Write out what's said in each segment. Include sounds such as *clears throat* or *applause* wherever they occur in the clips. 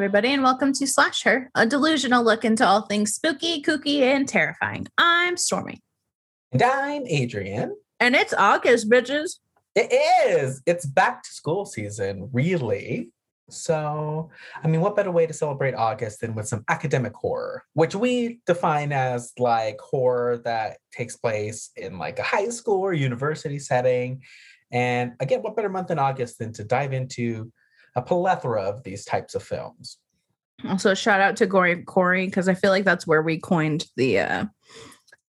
Everybody, and welcome to Slash Her, a delusional look into all things spooky, kooky, and terrifying. I'm Stormy. And I'm Adrian. And it's August, bitches. It is. It's back to school season, really. So, I mean, what better way to celebrate August than with some academic horror, which we define as like horror that takes place in like a high school or university setting. And again, what better month than August than to dive into a plethora of these types of films? Also, shout out to Gory Corey because I feel like that's where we coined the uh,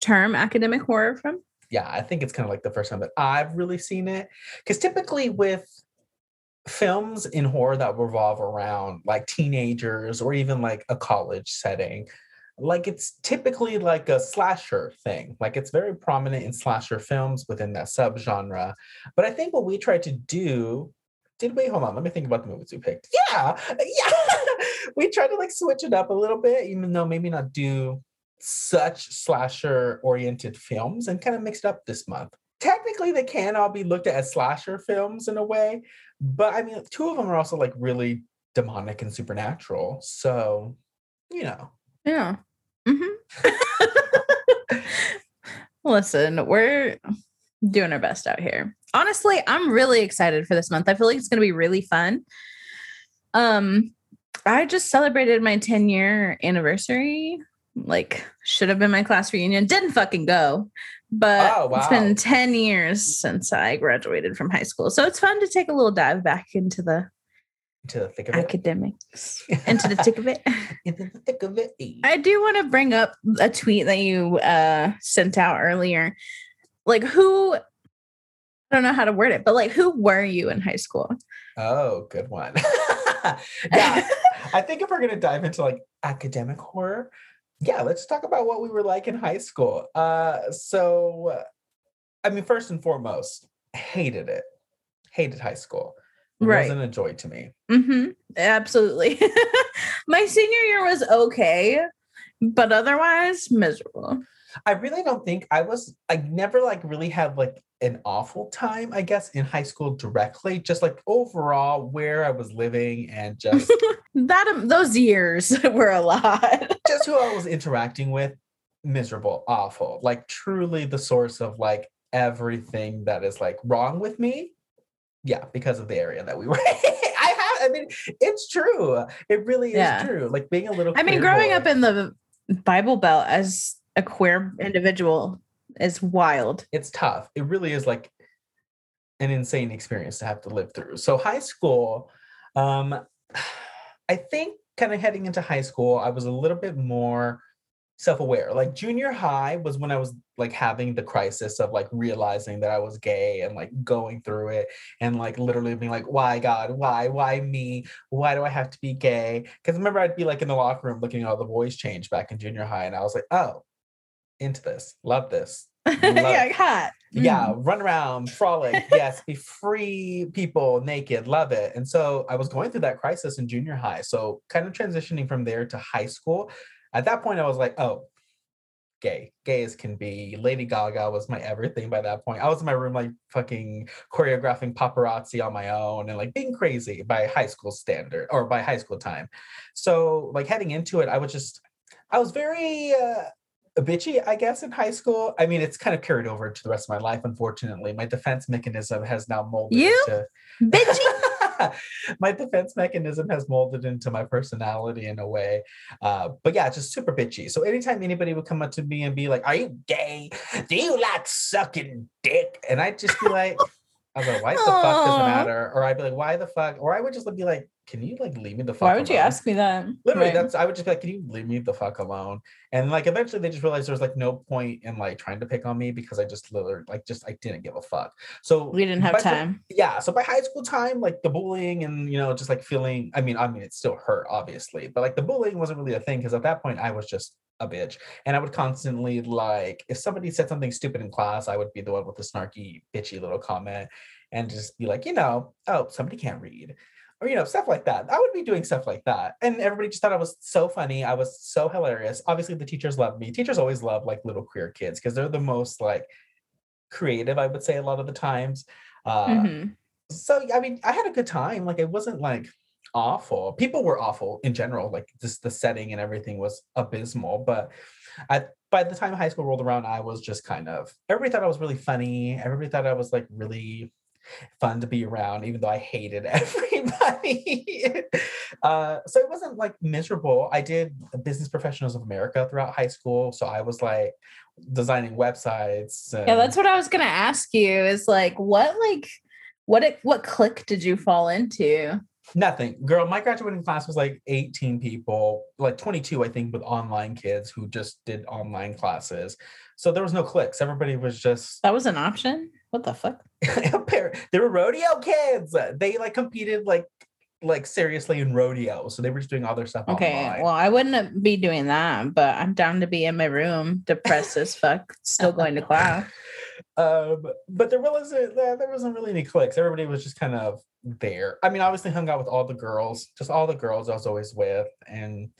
term academic horror from. Yeah, I think it's kind of like the first time that I've really seen it. Because typically with films in horror that revolve around like teenagers or even like a college setting like it's typically like a slasher thing like it's very prominent in slasher films within that subgenre but i think what we tried to do did we? Hold on let me think about the movies we picked. Yeah. Yeah. *laughs* *laughs* We tried to like switch it up a little bit even though maybe not do such slasher oriented films and kind of mixed up this month. Technically they can all be looked at as slasher films in a way but i mean two of them are also like really demonic and supernatural so you know. Yeah. Mm-hmm. *laughs* listen we're doing our best out here. Honestly i'm really excited for this month. I feel like it's going to be really fun. Um i just celebrated my 10 year anniversary. Like should have been my class reunion. Didn't fucking go but oh, wow. it's been 10 years since i graduated from high school. So it's fun to take a little dive back into the into the thick of academics. It. *laughs* into the thick of it. Into the thick of it. I do want to bring up a tweet that you uh sent out earlier like who i don't know how to word it but like who were you in high school oh good one *laughs* yeah *laughs* i think if we're gonna dive into like academic horror yeah, let's talk about what we were like in high school. Uh, so, I mean, first and foremost, hated it. Hated high school. It right. wasn't a joy to me. Mm-hmm. Absolutely. *laughs* My senior year was okay, but otherwise miserable. I really don't think I was. I never like really had like an awful time, I guess, in high school directly. Just like overall where I was living and just *laughs* that um, those years *laughs* were a lot. *laughs* just who I was interacting with, miserable, awful. Like truly the source of like everything that is like wrong with me. Yeah, because of the area that we were. I have. I mean, it's true. It really is yeah. true. Like being a little. I mean, growing boy, up in the Bible Belt as a queer individual is wild. It's tough. It really is like an insane experience to have to live through. So high school, um, I think kind of heading into high school, I was a little bit more self-aware. Like junior high was when I was like having the crisis of like realizing that I was gay and like going through it and like literally being like, why God, why, why me? Why do I have to be gay? Because remember I'd be like in the locker room looking at all the boys change back in junior high, and I was like, oh, into this, love this. *laughs* Love yeah, hot. Yeah, mm. run around, frolic, yes, be free people naked, love it. And so I was going through that crisis in junior high. So kind of transitioning from there to high school. At that point, I was like, oh, gay. Gay as can be. Lady Gaga was my everything by that point. I was in my room like fucking choreographing paparazzi on my own and like being crazy by high school standard or by high school time. So like heading into it, I was just I was very uh, bitchy, I guess, in high school. I mean, it's kind of carried over to the rest of my life, unfortunately. My defense mechanism has now molded you into bitchy. *laughs* my defense mechanism has molded into my personality in a way. Uh, but yeah, just super bitchy. So anytime anybody would come up to me and be like, Are you gay? Do you like sucking dick? And I'd just be like, I was like, why the fuck does it matter? Or I'd be like, why the fuck? Or I would just be like, can you like leave me the fuck Why would alone? you ask me that? Literally, right. that's I would just be like, can you leave me the fuck alone? And like eventually they just realized there was like no point in like trying to pick on me because I just literally like just I didn't give a fuck. So we didn't have time. yeah. So by high school time, like the bullying and you know, just like feeling, I mean, I mean it still hurt, obviously, but like the bullying wasn't really a thing because at that point I was just a bitch. And I would constantly like if somebody said something stupid in class, I would be the one with the snarky, bitchy little comment and just be like, you know, oh, somebody can't read or you know stuff like that. I would be doing stuff like that. And everybody just thought i was so funny. I was so hilarious. Obviously the teachers loved me. Teachers always love like little queer kids because they're the most like creative i would say a lot of the times. Uh, mm-hmm. so i mean i had a good time. Like it wasn't like awful. People were awful in general. Like just the setting and everything was abysmal. But I, by the time high school rolled around, I was just kind of everybody thought I was really funny. Everybody thought I was like really fun to be around, even though I hated *laughs* everybody. uh, so it wasn't like miserable. I did Business Professionals of America throughout high school. So I was like designing websites. yeah, that's what I was gonna ask you. Is like what like what it, what clique did you fall into? Nothing. Girl, my graduating class was like 18 people, like 22, I think, with online kids who just did online classes. So there was no clicks. Everybody was just That was an option? What the fuck? *laughs* they were rodeo kids. They like competed like like seriously in rodeo. So they were just doing all their stuff. Okay. Online. Well, I wouldn't be doing that, but I'm down to be in my room, depressed as fuck, still going to class. *laughs* Um, but there wasn't there wasn't really any clicks. Everybody was just kind of there. I mean, obviously hung out with all the girls, just all the girls I was always with. And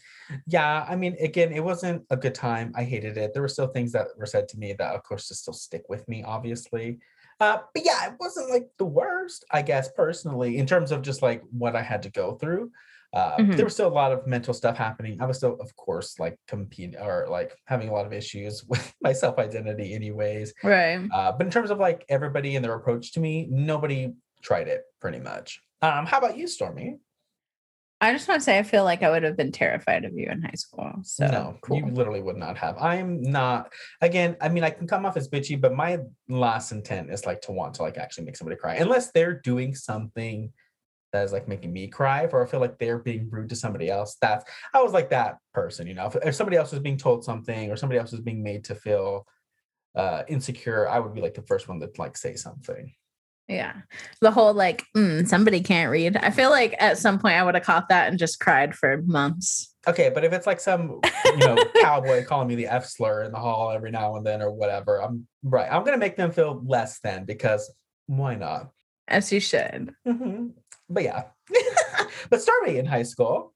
yeah, I mean, again, it wasn't a good time. I hated it. There were still things that were said to me that of course just still stick with me, obviously. Uh, but yeah, it wasn't like the worst, I guess, personally, in terms of just like what I had to go through. Uh, Mhm. There was still a lot of mental stuff happening. I was still, of course, like competing or like having a lot of issues *laughs* with my self identity, anyways. Right. Uh, but in terms of like everybody and their approach to me, nobody tried it pretty much. Um, how about you, Stormy? I just want to say I feel like I would have been terrified of you in high school. So no, cool. you literally would not have. I'm not. Again, I mean, I can come off as bitchy, but my last intent is like to want to like actually make somebody cry, unless they're doing something that is like making me cry, or I feel like they're being rude to somebody else. That's I was like that person, you know. If, if somebody else was being told something, or somebody else was being made to feel uh insecure, I would be like the first one to like say something. Yeah. The whole like, mm, somebody can't read. I feel like at some point I would have caught that and just cried for months. Okay, but if it's like some you know cowboy calling me the F slur in the hall every now and then or whatever, I'm right. I'm gonna make them feel less than because why not? As you should. Mhm. But yeah, *laughs* but Stormy in high school.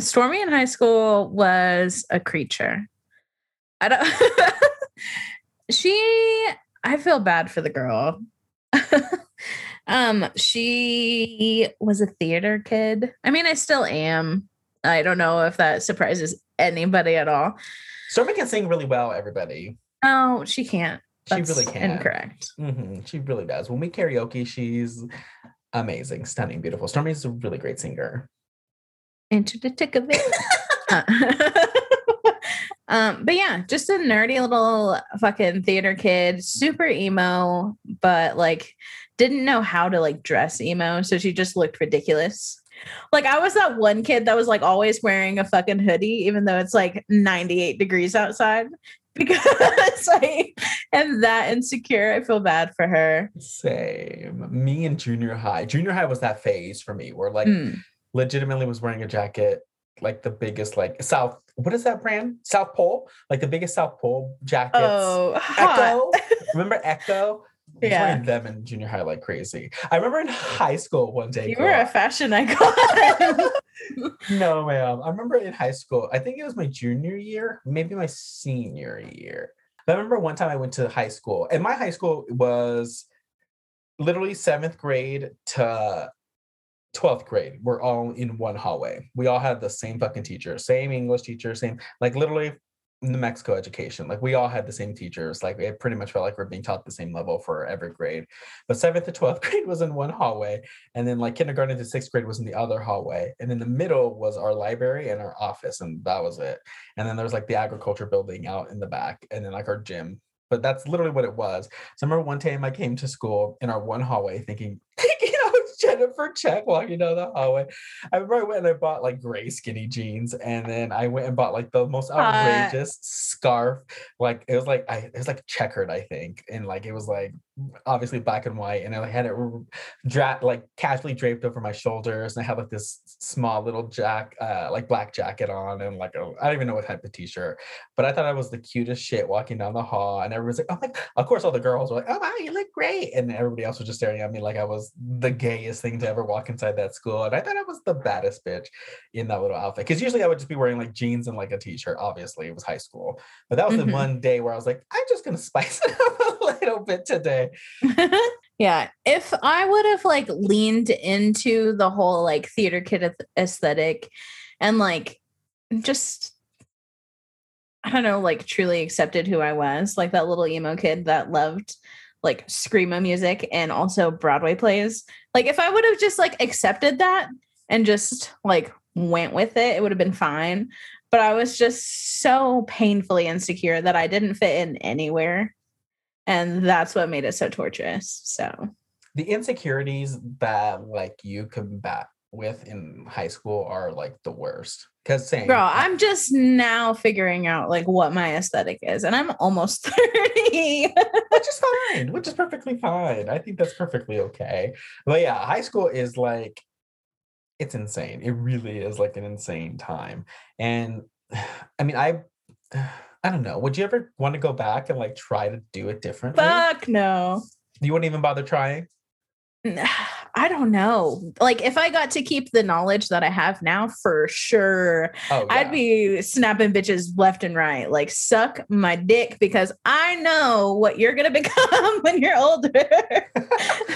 Stormy in high school was a creature. I don't *laughs* she I feel bad for the girl. *laughs* um she was a theater kid. I mean I still am. I don't know if that surprises anybody at all. Stormy can sing really well. Everybody, No, she can't. she really can. Incorrect. Mhm, She really does. When we karaoke, she's amazing, stunning, beautiful. Stormy's a really great singer. Into the tick of it. *laughs* *laughs* Um, but yeah, just a nerdy little fucking theater kid, super emo, but like didn't know how to like dress emo, so she just looked ridiculous. Like I was that one kid that was like always wearing a fucking hoodie, even though it's like 98 degrees outside. *laughs* Because I am that insecure. I feel bad for her. Same. Me in junior high. Junior high was that phase for me where like Mm. legitimately was wearing a jacket like the biggest like South. What is that brand? South Pole. Like the biggest South Pole jackets. Oh. Ecko. *laughs* Remember Ecko? I was Yeah. wearing them in junior high like crazy. I remember in high school one day. You girl, were a fashion icon. *laughs* no, ma'am. I remember in high school, I think it was my junior year, maybe my senior year. But I remember one time I went to high school, and my high school was literally seventh grade to 12th grade. We're all in one hallway. We all had the same fucking teacher, same English teacher, same, like literally New Mexico education. Like we all had the same teachers. Like it pretty much felt like we're being taught the same level for every grade. But seventh to 12th *laughs* grade was in one hallway. And then like kindergarten to sixth grade was in the other hallway. And in the middle was our library and our office. And that was it. And then there was like the agriculture building out in the back and then like our gym. But that's literally what it was. So I remember one time I came to school in our one hallway thinking, *laughs* thinking Jennifer Check walking down the hallway. I remember I went and I bought like gray skinny jeans, and then I went and bought like the most outrageous scarf. Like it was like I it was like checkered, I think, and like it was like obviously black and white, and I had it dra- like casually draped over my shoulders, and I had like this small little jack, uh, like black jacket on, and like a, I don't even know what type of t-shirt, but I thought I was the cutest shit walking down the hall, and everyone's like, oh my, of course all the girls were like, oh wow, you look great, and everybody else was just staring at me like I was the gayest thing to ever walk inside that school, and I thought I was the baddest bitch in that little outfit, because usually I would just be wearing like jeans and like a t-shirt. Obviously, it was high school, but that was Mhm. the one day where I was like, I'm just gonna spice *laughs* it up *laughs* little bit today. *laughs* Yeah. If I would have like leaned into the whole like theater kid aesthetic and like just, I don't know, like truly accepted who I was, like that little emo kid that loved like screamo music and also Broadway plays. Like if I would have just like accepted that and just like went with it, it would have been fine. But I was just so painfully insecure that I didn't fit in anywhere and that's what made it so torturous so. The insecurities that like you combat with in high school are like the worst. Because saying girl i'm just now figuring out like what my aesthetic is and i'm almost *laughs* 30 which is fine which is perfectly fine. I think that's perfectly okay. But yeah high school is like it's insane. It really is like an insane time. And *sighs* i mean i I don't know. Would you ever want to go back and like try to do it differently? Fuck no. You wouldn't even bother trying? *sighs* I don't know. Like if I got to keep the knowledge that I have now, for sure, oh, yeah. I'd be snapping bitches left and right. Like suck my dick because I know what you're gonna *laughs* become when you're older.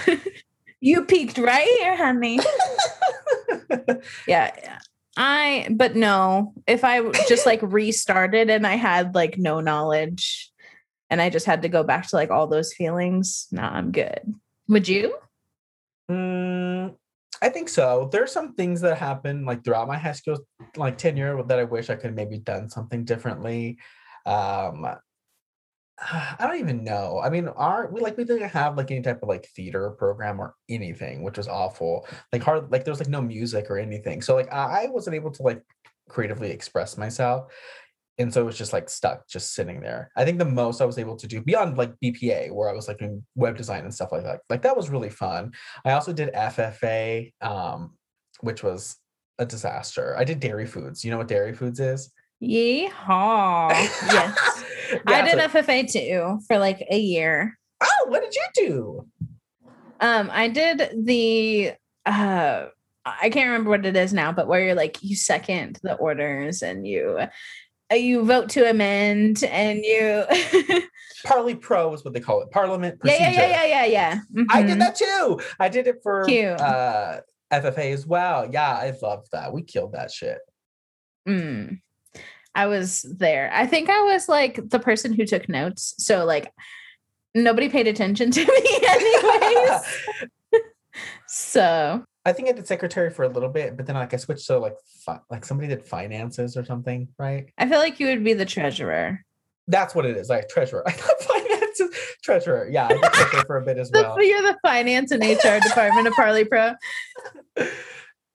*laughs* *laughs* you peaked right here, honey. yeah. I, but no, if I just like *laughs* restarted and I had like no knowledge and I just had to go back to like all those feelings, nah, I'm good. Would you? Mm, I think so. There's some things that happened like throughout my high school like tenure that I wish I could maybe done something differently. Um, I don't even know. I mean, our we like we didn't have like any type of like theater program or anything, which was awful. Like hard, like there was like no music or anything. So like I wasn't able to like creatively express myself. And so it was just like stuck, just sitting there. I think the most I was able to do beyond like BPA, where I was like doing web design and stuff like that, like that was really fun. I also did FFA, um, which was a disaster. I did dairy foods. You know what dairy foods is? Yeehaw. yes. I did so- FFA too for like a year. Oh, what did you do? Um, I did the uh I can't remember what it is now, but where you're like you second the orders and you uh, you vote to amend and you *laughs* Parli Pro is what they call it. Parliament procedure. Yeah, yeah, yeah, yeah, yeah. yeah. Mm-hmm. I did mm-hmm. that too. I did it for Cute. uh FFA as well. Yeah, I love that. We killed that shit. Mm. I was there. I think I was like the person who took notes. So like nobody paid attention *laughs* to me anyways. *laughs* so I think I did secretary for a little bit, but then like I switched to like fi- like somebody did finances or something, right? I feel like you would be the treasurer. That's what it is, like treasurer. *laughs* I thought finances treasurer. Yeah, I did treasurer for a bit as well. You're the finance and HR department of Parli Pro.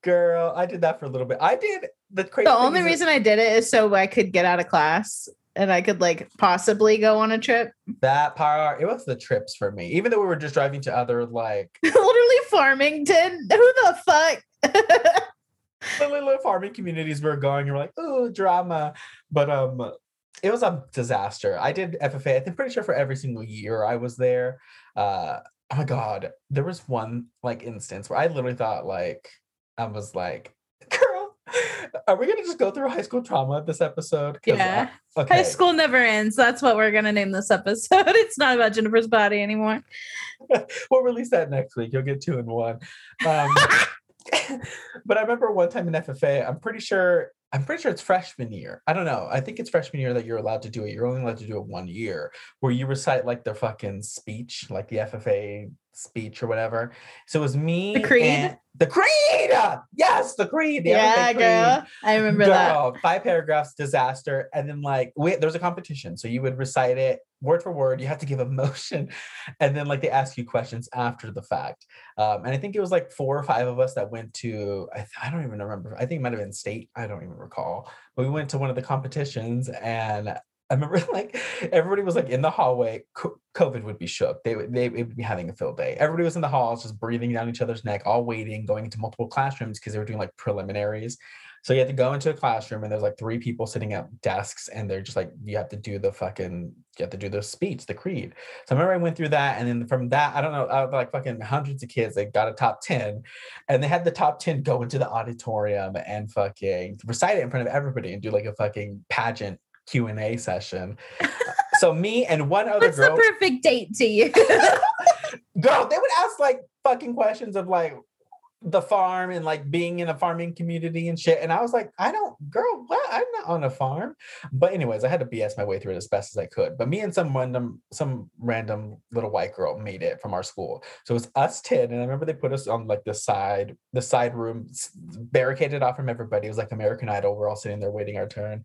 Girl, I did that for a little bit. I did the crazy. The only reason that, I did it is so I could get out of class and I could like possibly go on a trip. That part, it was the trips for me. Even though we were just driving to other like *laughs* literally Farmington. Who the fuck? literally little farming communities we were going. You're like, oh, drama. But um, it was a disaster. I did FFA. I'm pretty sure for every single year I was there. Uh, oh my god, there was one like instance where I literally thought like I was like, girl, are we gonna just go through high school trauma this episode? Yeah. I, okay. High school never ends. That's what we're gonna name this episode. *laughs* It's not about Jennifer's body anymore. *laughs* we'll release that next week. You'll get two in one. Um, *laughs* but I remember one time in FFA, I'm pretty sure I'm pretty sure it's freshman year. I don't know. I think it's freshman year that you're allowed to do it. You're only allowed to do it one year, where you recite like the fucking speech, like the FFA speech or whatever. So it was me. The Creed. The Creed. Yes, the Creed. The yeah, creed. girl. I remember girl, that. Five paragraphs, disaster, and then like wait, there was a competition, so you would recite it word for word. You have to give a *laughs* motion, and then like they ask you questions after the fact. Um, and I think it was like four or five of us that went to. I, I don't even remember. I think it might have been state. I don't even recall. But we went to one of the competitions, and I remember *laughs* like everybody was like in the hallway. COVID would be shook. They would they would be having a field day. Everybody was in the halls, just breathing down each other's neck, all waiting, going into multiple classrooms because they were doing like preliminaries. So you had to go into a classroom and there's like three people sitting at desks and they're just like you have to do the fucking you have to do the speech, the creed. So I remember I went through that and then from that I don't know like fucking hundreds of kids they got a top 10 and they had the top 10 go into the auditorium and fucking recite it in front of everybody and do like a fucking pageant Q and A session. so me and one other What's girl. the perfect date to you? *laughs* Girl, they would ask like fucking questions of like the farm and like being in a farming community and shit. And I was like, I don't, girl, what? I'm not on a farm. But anyways, I had to BS my way through it as best as I could. But me and some random, some random little white girl made it from our school. So it was us 10. And I remember they put us on like the side, the side room, barricaded off from everybody. It was like American Idol. We're all sitting there waiting our turn.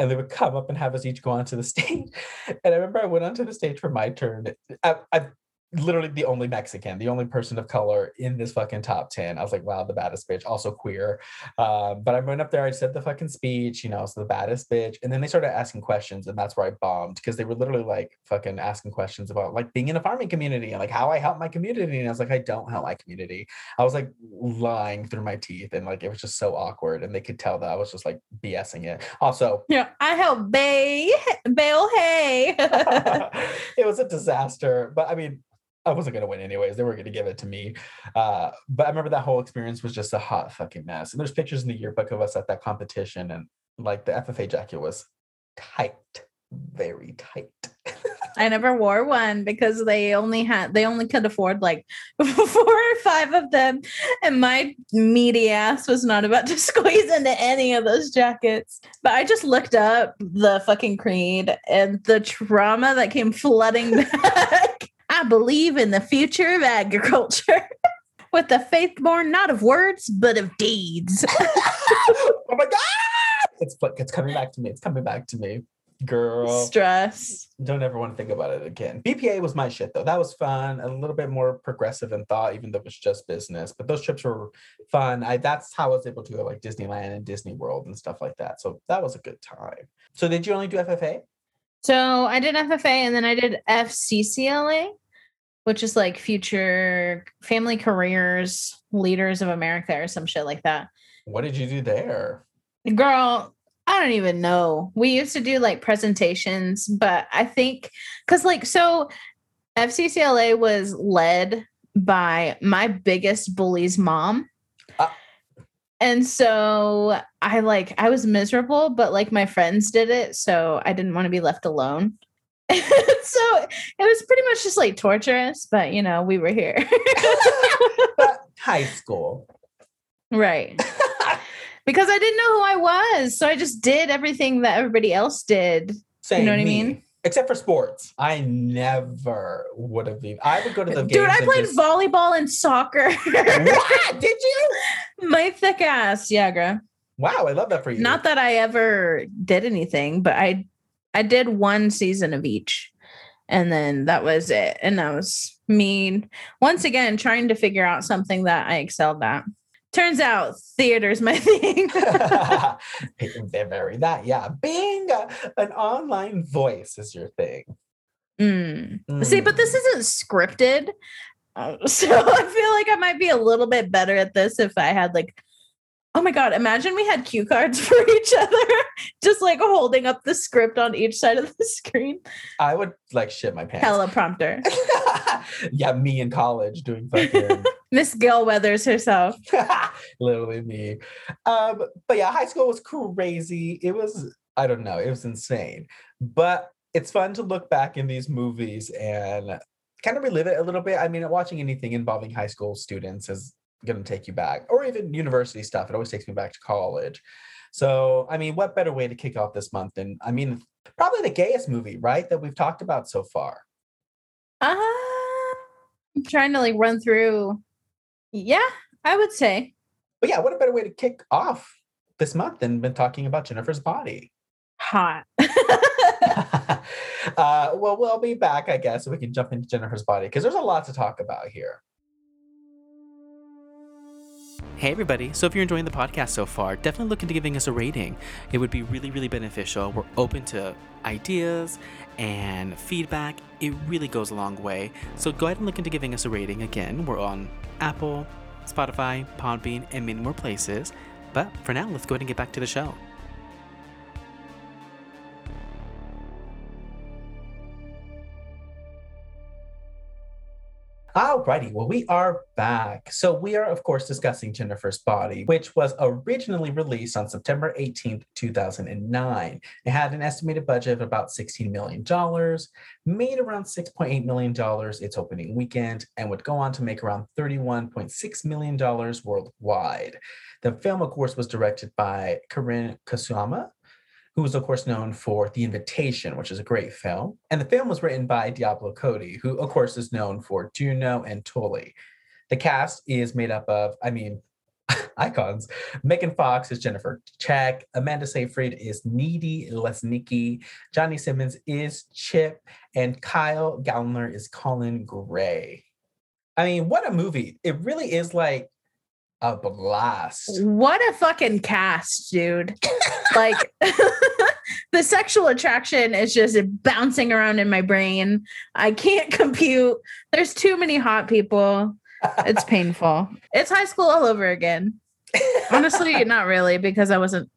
And they would come up and have us each go onto the *laughs* stage. And I remember I went onto the stage for my turn. I, I literally the only Mexican, the only person of color in this fucking top 10. I was like, wow, the baddest bitch, also queer. Um, but I went up there, I said the fucking speech, you know, so the baddest bitch. And then they started asking questions, and that's where I bombed because they were literally like fucking asking questions about like being in a farming community and like how I help my community. And I was like, I don't help my community. I was like lying through my teeth, and like it was just so awkward. And they could tell that I was just like BSing it. Also, yeah, I help Bay Bale Hay. *laughs* *laughs* it was a disaster. But I mean, I wasn't gonna win anyways. They were gonna give it to me. Uh, but I remember that whole experience was just a hot fucking mess. And there's pictures in the yearbook of us at that competition, and like the FFA jacket was tight, very tight. I never wore one because they only had they only could afford like *laughs* four or five of them, and my meaty ass was not about to *laughs* squeeze into any of those jackets. But I just looked up the fucking creed and the trauma that came flooding *laughs* back. I believe in the future of agriculture. *laughs* With a faith born not of words, but of deeds. *laughs* oh my god! It's it's coming back to me. It's coming back to me. Girl. Stress. Don't ever want to think about it again. BPA was my shit though. That was fun. A little bit more progressive in thought, even though it was just business. But those trips were fun. I that's how I was able to go like Disneyland and Disney World and stuff like that. So that was a good time. So did you only do FFA? So I did FFA and then I did FCCLA which is like future family careers leaders of America or some shit like that. What did you do there? Girl, I don't even know. We used to do like presentations, but I think because like so FCCLA was led by my biggest bully's mom. Uh, and so I like I was miserable, but like my friends did it, so I didn't want to be left alone. *laughs* so it was pretty much just like torturous, but you know, we were here. *laughs* high school. Right. *laughs* because I didn't know who I was. So I just did everything that everybody else did. Same, you know what me. I mean? Except for sports. I never would have been. I would go to the Dude, I played just... volleyball and soccer. what? Did you? My thick ass. Yeah, girl. Wow, I love that for you. Not that I ever did anything, but I I did one season of each. And then that was it. And that was me once again trying to figure out something that I excelled at. Turns out theater's my *laughs* thing. *laughs* They're very that, yeah. Being a, an online voice is your thing. Mm. Mm. See, but this isn't scripted. Uh, *laughs* so I feel like I might be a little bit better at this if I had like Oh my god, imagine we had cue cards *laughs* for each other, just like holding up the script on each side of the screen. I would like shit my pants. Teleprompter. *laughs* yeah, me in college doing fucking *laughs* Miss Gale Weathers herself. Literally me. Um, but yeah, high school was crazy. It was, I don't know, it was insane. But it's fun to look back in these movies and kind of relive it a little bit. I mean, watching anything involving high school students is going to take you back, or even university stuff. It always takes me back to college. So, I mean, what better way to kick off this month? than, I mean, probably the gayest movie, right? That we've talked about so far. Uh, I'm trying to like run through. Yeah, I would say. But yeah, what a better way to kick off this month than been talking about Jennifer's body? Hot. *laughs* *laughs* uh, well, we'll be back, I guess, so we can jump into Jennifer's body because there's a lot to talk about here. Hey, everybody. So, if you're enjoying the podcast so far, definitely look into giving us a rating. It would be really, really beneficial. We're open to ideas and feedback. It really goes a long way. So, go ahead and look into giving us a rating. Again, we're on Apple, Spotify, Podbean, and many more places. But for now, let's go ahead and get back to the show. Alrighty, well, we are back. So we are, of course, discussing Jennifer's Body, which was originally released on September 18th, 2009. It had an estimated budget of about $16 million, made around $6.8 million its opening weekend, and would go on to make around $31.6 million worldwide. The film, of course, was directed by Karin Kusama, who was, of course, known for The Invitation, which is a great film. And the film was written by Diablo Cody, who, of course, is known for Juno and Tully. The cast is made up of, I mean, *laughs* icons. Megan Fox is Jennifer Check. Amanda Seyfried is Needy Lesnicki. Johnny Simmons is Chip. And Kyle Gallner is Colin Gray. I mean, what a movie. It really is like a blast. What a fucking cast, dude. like *laughs* the sexual attraction is just bouncing around in my brain. I can't *laughs* compute. There's too many hot people. It's *laughs* painful. It's high school all over again. Honestly, not really, because I wasn't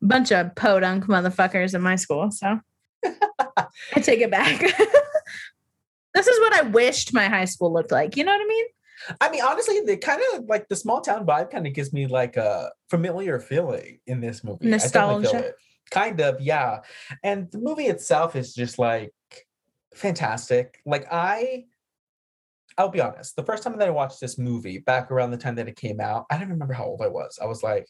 a bunch of podunk motherfuckers in my school. So I take it back. this is what I wished my high school looked like. You know what I mean? I mean, honestly, the kind of like the small town vibe kind of gives me like a familiar feeling in this movie. Nostalgia. Kind of, yeah. And the movie itself is just like fantastic. Like I I'll be honest, the first time that I watched this movie back around the time that it came out, I don't remember how old I was. I was like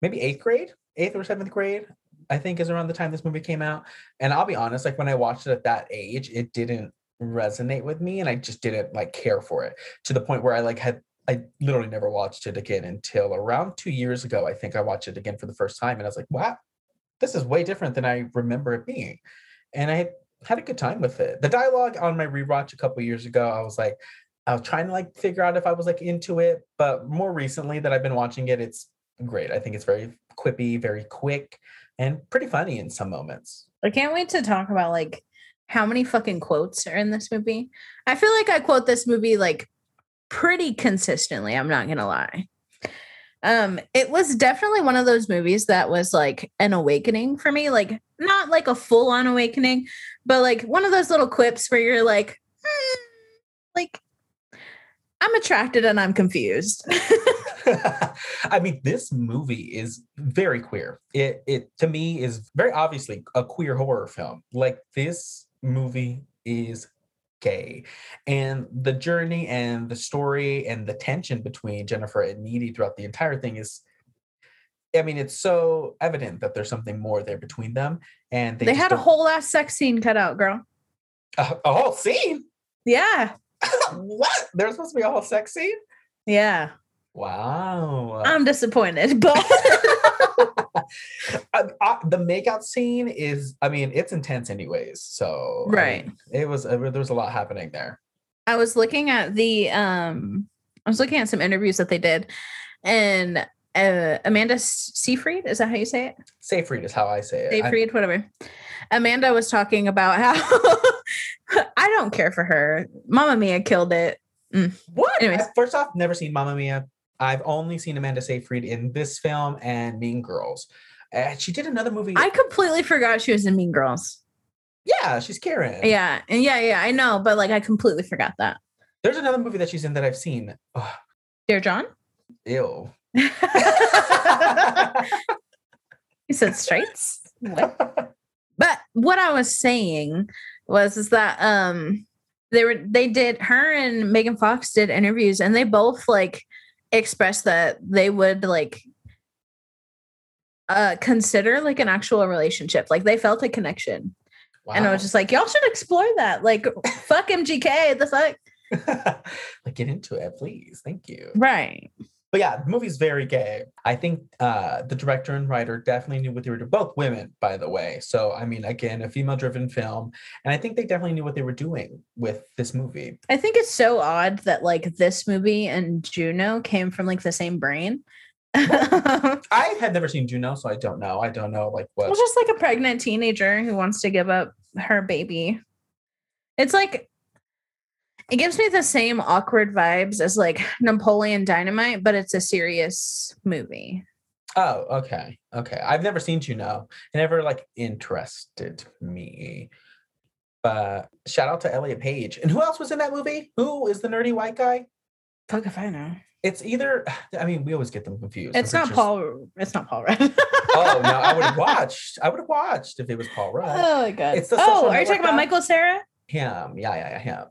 maybe eighth grade, eighth or seventh grade, I think is around the time this movie came out. And I'll be honest, like when I watched it at that age, it didn't resonate with me and I just didn't like care for it to the point where I like had I literally never watched it again until around two years ago. I think I watched it again for the first time and I was like, wow, this is way different than I remember it being. And I had a good time with it. The dialogue on my rewatch a couple years ago, I was like, I was trying to like figure out if I was like into it, but more recently that I've been watching it, it's great. I think it's very quippy, very quick, and pretty funny in some moments. I can't wait to talk about like how many fucking quotes are in this movie. I feel like I quote this movie like pretty consistently. I'm not gonna lie. Um, it was definitely one of those movies that was like an awakening for me. Like not like a full on awakening, but like one of those little quips where you're like, hmm, like I'm attracted and I'm confused. *laughs* I mean, this movie is very queer. It it to me is very obviously a queer horror film. Like this movie is gay. And the journey and the story and the tension between Jennifer and Needy throughout the entire thing is I mean, it's so evident that there's something more there between them. And they, they had a whole ass sex scene cut out, girl. A, a whole scene? Yeah. *laughs* what? There's supposed to be a whole sex scene? Yeah. Wow. I'm disappointed, but *laughs* uh, uh, the makeout scene is, I mean, it's intense anyways. So right, I mean, it was there was a lot happening there. I was looking at the um, I was looking at some interviews that they did, and uh, Amanda Seyfried is that how you say it? Seyfried is how I say it. Seyfried, whatever. Amanda was talking about how *laughs* I don't care for her. Mamma Mia killed it. Mm. What? Anyways. First off, never seen Mamma Mia. I've only seen Amanda Seyfried in this film and Mean Girls. And she did another movie. I completely forgot she was in Mean Girls. Yeah, she's Karen. Yeah, and yeah, yeah, I know, but like I completely forgot that. There's another movie that she's in that I've seen. Ugh. Dear John. Ew. *laughs* he said straights. What? But what I was saying was is that um they were they did her and Megan Fox did interviews and they both like expressed that they would like uh consider like an actual relationship. Like they felt a connection. Wow. And I was just like, y'all should explore that. Like fuck MGK, the fuck. *laughs* like get into it, please. Thank you. Right. But yeah, the movie's very gay. I think uh, the director and writer definitely knew what they were doing. Both women, by the way. So I mean, again, a female-driven film, and I think they definitely knew what they were doing with this movie. I think it's so odd that like this movie and Juno came from like the same brain. *laughs* I had never seen Juno, so I don't know. I don't know like what. Well, just like a pregnant teenager who wants to give up her baby. It's like it gives me the same awkward vibes as like Napoleon Dynamite, but it's a serious movie. Oh, okay. Okay. I've never seen Juno. It never like interested me. But shout out to Elliot Page. And who else was in that movie? Who is the nerdy white guy? Fuck if I know. It's either *sighs* I mean, we always get them confused. It's not pretty sure- Paul. It's not Paul Rudd. Oh no, *laughs* I would have watched. I would have watched if it was Paul Rudd. Oh my god. It's the oh, are you network talking about? Michael Cera? Him. Yeah, yeah, yeah, him.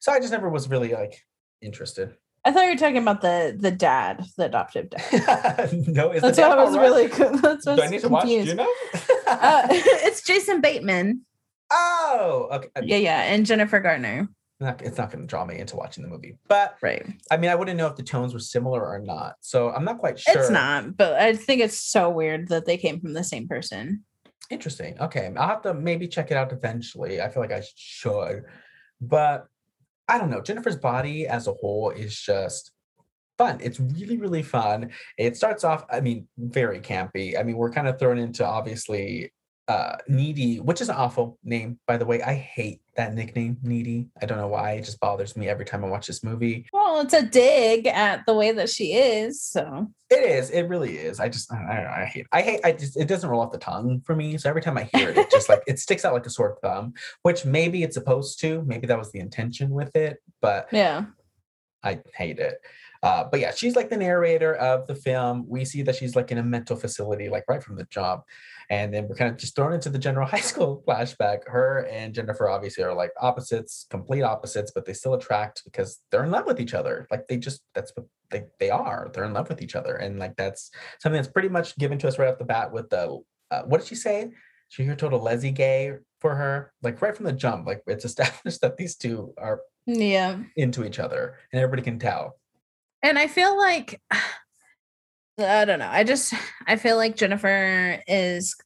So I just never was really like interested. I thought you were talking about the the dad, the adoptive dad. *laughs* no, is That's what I was Rudd? really. That's what Do I I need was to watch? Do you know? *laughs* uh, *laughs* it's Jason Bateman. oh, okay. Yeah, yeah, and Jennifer Garner. Not- it's not going to draw me into watching the movie, but Right. I mean, I wouldn't know if the tones were similar or not. So I'm not quite sure. It's not, but I think it's so weird that they came from the same person. Interesting. Okay. I'll have to maybe check it out eventually. I feel like I should. But I don't know. Jennifer's body as a whole is just fun. It's really, really fun. It starts off, I mean, very campy. I mean, we're kind of thrown into obviously uh needy, which is an awful name, by the way. I hate that nickname, needy. I don't know why. It just bothers me every time I watch this movie. Well, it's a dig at the way that she is. So It is. It really is. I just, I, don't know, I hate. I hate. I just. It doesn't roll off the tongue for me. So every time I hear it, it just like it sticks out like a sore thumb. Which maybe it's supposed to. Maybe that was the intention with it, but yeah. I hate it. Uh, but yeah, she's like the narrator of the film. We see that she's like in a mental facility, like right from the jump. And then we're kind of just thrown into the general *laughs* high school flashback. Her and Jennifer obviously are like opposites, complete opposites, but they still attract because they're in love with each other. Like they just, that's what they, they are. They're in love with each other. And like that's something that's pretty much given to us right off the bat with the, uh, what did she say? She heard total lesy gay for her, like right from the jump. Like it's *laughs* established that these two are Yeah. into each other and everybody can tell. And I feel like I don't know. I just *laughs* I feel like Jennifer is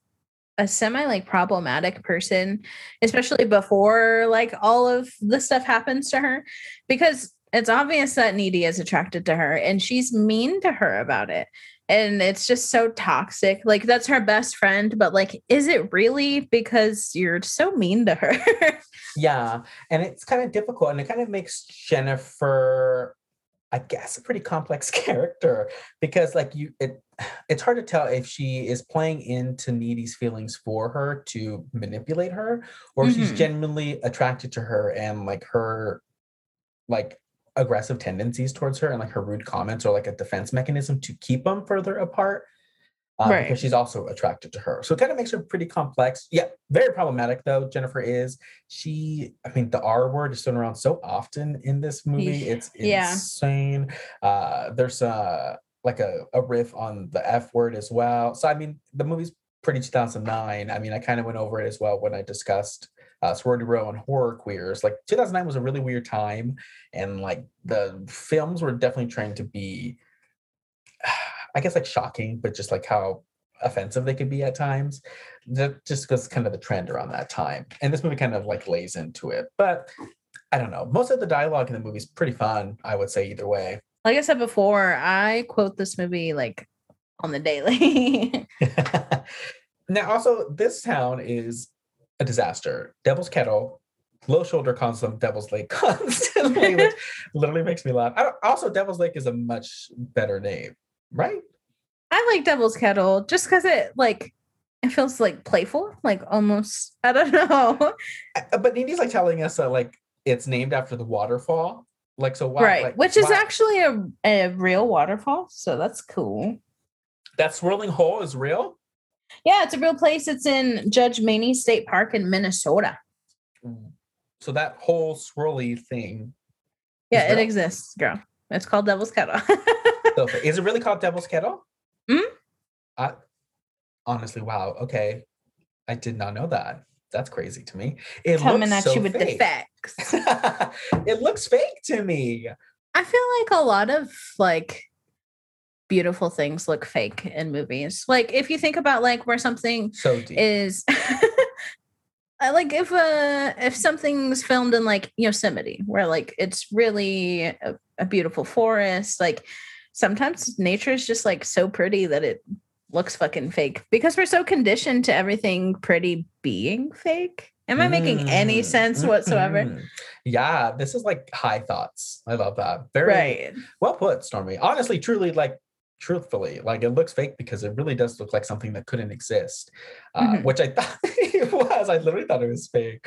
a semi like problematic person, especially before like all of the stuff happens to her because it's obvious that Needy is attracted to her and she's mean to her about it. And it's just so toxic. Like that's her best friend, but like is it really because you're so mean to her? *laughs* Yeah, and it's kind of difficult, and it kind of makes Jennifer, I guess, a pretty complex *laughs* character because, like, you, it, it's hard to tell if she is playing into Needy's feelings for her to manipulate her, or if she's mm-hmm. genuinely attracted to her and like her, like aggressive tendencies towards her and like her rude comments are like a defense mechanism to keep them further apart. Um, Right. Because she's also attracted to her. So it kind of makes her pretty complex. Yeah, very problematic though. Jennifer is. She, I mean, the R word is thrown around so often in this movie. It's Yeah. insane. Uh, there's uh like a, a riff on the F word as well. So I mean, the movie's pretty 2009. I mean, I kind of went over it as well when I discussed uh, sorority row and horror queers. Like 2009 was a really weird time, and like the films were definitely trying to be, I guess, like shocking, but just like how offensive they could be at times. That just because kind of the trend around that time, and this movie kind of like lays into it. But I don't know. Most of the dialogue in the movie is pretty fun. I would say either way. like I said before, I quote this movie like on the daily. *laughs* now, also, this town is a disaster. Devil's Kettle, Low Shoulder constant, Devil's Lake *laughs* constantly, which *laughs* literally makes me laugh. I also, Devil's Lake is a much better name, right? I like Devil's Kettle just because it like it feels like playful, like almost I don't *laughs* know. Uh, But Nini's like telling us that like it's named after the waterfall. Like, so why? right. like, Which is actually a, a real waterfall. So that's cool. that swirling hole is real. Yeah, it's a real place. It's in Judge Magney State Park in Minnesota. So that whole swirly thing. Yeah, it exists, girl. It's called Devil's Kettle. *laughs* *laughs* So, is it really called Devil's Kettle? Mhm. I honestly, wow. Okay, I did not know that. That's crazy to me. It Coming looks at so you with the fake. facts. *laughs* it looks fake to me. I feel like a lot of like beautiful things look fake in movies. Like if you think about like where something So is *laughs* I like if uh if something's filmed in like Yosemite where like it's really a, a beautiful forest like sometimes nature is just like so pretty that it looks fucking fake because we're so conditioned to everything pretty being fake am i making any Mm, sense whatsoever mhm. Yeah, this is like high thoughts. I love that. Very right well put, Stormy. Honestly, truly, like truthfully like it looks fake because it really does look like something that couldn't exist uh, Mhm. which i *laughs* thought it was i literally thought it was fake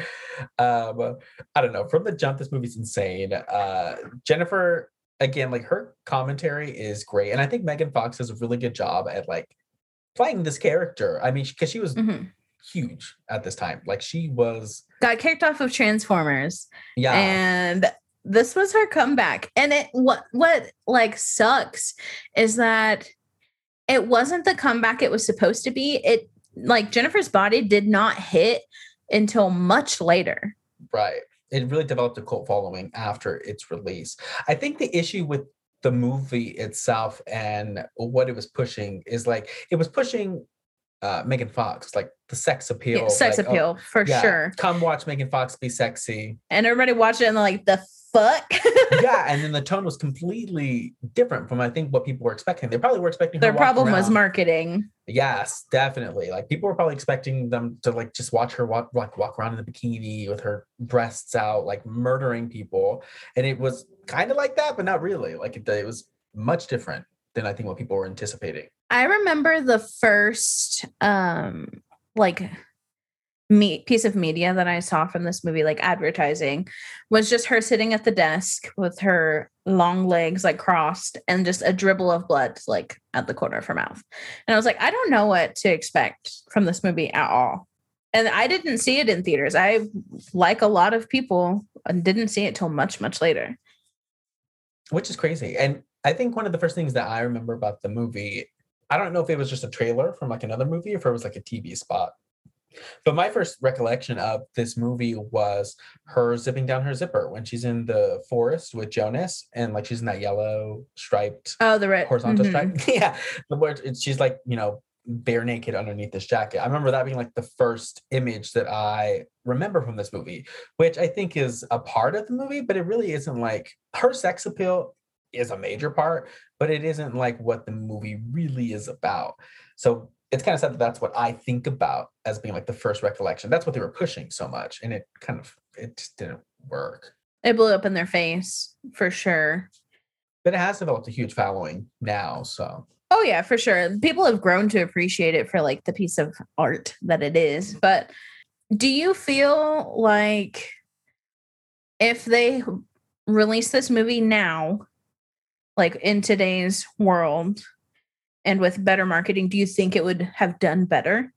um i don't know from the jump this movie's insane uh jennifer again like her commentary is great and i think megan fox does a really good job at like playing this character i mean because she was Mhm. huge at this time like she was Got kicked off of Transformers. yeah and this was her comeback and it what what like sucks is that it wasn't the comeback it was supposed to be it like jennifer's body did not hit until much later Right. It really developed a cult following after its release. I think the issue with the movie itself and what it was pushing is like it was pushing uh Megan Fox, like the sex appeal. Yeah, sex like, oh, appeal for yeah, sure Come watch Megan Fox be sexy. and everybody watched it and like the fuck *laughs* yeah, and then the tone was completely different from I think what people were expecting. They probably were expecting their problem was marketing Yes, definitely. Like people were probably expecting them to like just watch her walk like walk around in the bikini with her breasts out, like murdering people. And it was kind of like that, but not really. Like it, it was much different than I think what people were anticipating. i remember the first um like me piece of media that I saw from this movie, like advertising, was just her sitting at the desk with her long legs like crossed and just a dribble of blood like at the corner of her mouth. And I was like, I don't know what to expect from this movie at all. And I didn't see it in theaters. I, like a lot of people, didn't see it till much, much later. which is crazy. And I think one of the first things that I remember about the movie, I don't know if it was just a trailer from like another movie or if it was like a TV spot. But my first recollection of this movie was her zipping down her zipper when she's in the forest with Jonas and like she's in that yellow striped Oh, the red horizontal mhm. stripe. *laughs* yeah. The word she's like, you know, bare naked underneath this jacket. I remember that being like the first image that I remember from this movie, which I think is a part of the movie, but it really isn't like her sex appeal is a major part, but it isn't like what the movie really is about. So it's kind of sad that that's what I think about as being like the first recollection. That's what they were pushing so much, and it kind of it just didn't work. It blew up in their face for sure. But it has developed a huge following now, so Oh yeah, for sure. People have grown to appreciate it for like the piece of art that it is. But do you feel like if they release this movie now, like in today's world and with better marketing, do you think it would have done better?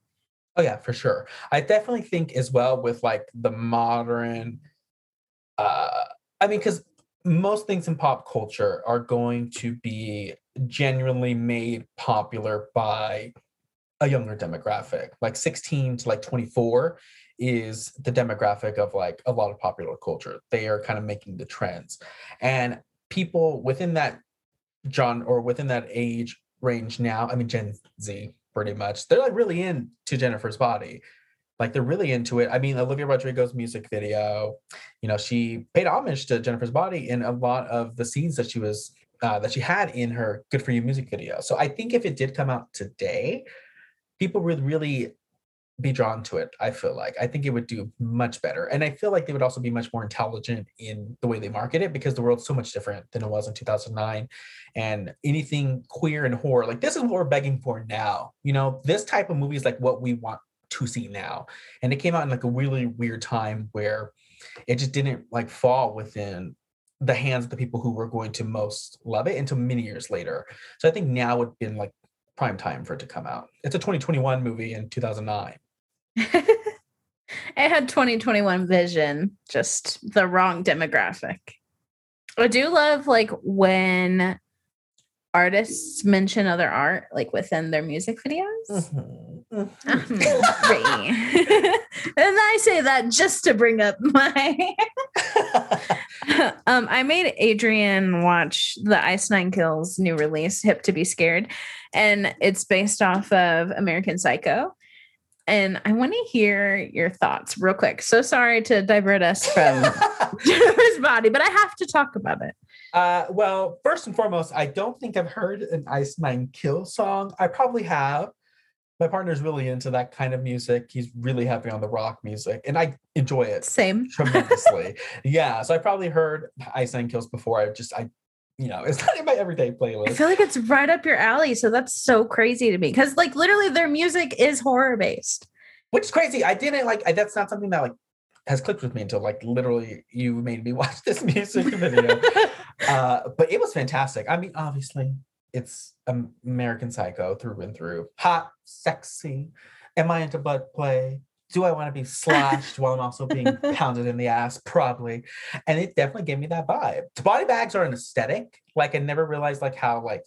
Oh yeah, for sure. I definitely think as well with like the modern uh I mean cuz most things in pop culture are going to be genuinely made popular by a younger demographic. Like 16 to like 24 is the demographic of like a lot of popular culture. They are kind of making the trends. And people within that John or within that age range now, I mean Gen Z pretty much. They're like really into Jennifer's body. Like they're really into it. I mean, Olivia Rodrigo's music video, you know, she paid homage to Jennifer's body in a lot of the scenes that she was uh, that she had in her "Good for You" music video. So I think if it did come out today, people would really be drawn to it. I feel like I think it would do much better, and I feel like they would also be much more intelligent in the way they market it because the world's so much different than it was in 2009. And anything queer and horror, like this is what we're begging for now. You know, this type of movie is like what we want to see now. And it came out in like a really weird time where it just didn't like fall within the hands of the people who were going to most love it until many years later. So I think now would have been like prime time for it to come out. It's a 2021 movie in 2009. It had 2021 vision, just the wrong demographic. I do love like when artists mention other art like within their music videos. Mhm, mhm. Mhm, and I say that just to bring up my *laughs* um I made Adrian watch the Ice Nine Kills new release, Hip to Be Scared, and it's based off of American Psycho. And I want to hear your thoughts real quick. So sorry to divert us from *laughs* Jennifer's body, but I have to talk about it. Uh, well, first and foremost, I don't think I've heard an Ice Nine Kill song. I probably have. My partner's really into that kind of music. He's really heavy on the rock music, and I enjoy it Same. *laughs* tremendously. yeah, so I probably heard Ice Nine Kills before. I just I you know, it's not in my everyday playlist. I feel like it's right up your alley. So that's so crazy to me because, like, literally, their music is horror based. Which is crazy. I didn't like I, that's not something that like has clicked with me until like literally you made me *laughs* watch this music video. *laughs* uh, but it was fantastic. I mean, obviously, it's American Psycho through and through. Hot, sexy. Am I into butt play? Do I want to be slashed while I'm also being *laughs* pounded in the ass? Probably. And it definitely gave me that vibe. The body bags are an aesthetic. Like I never realized like how like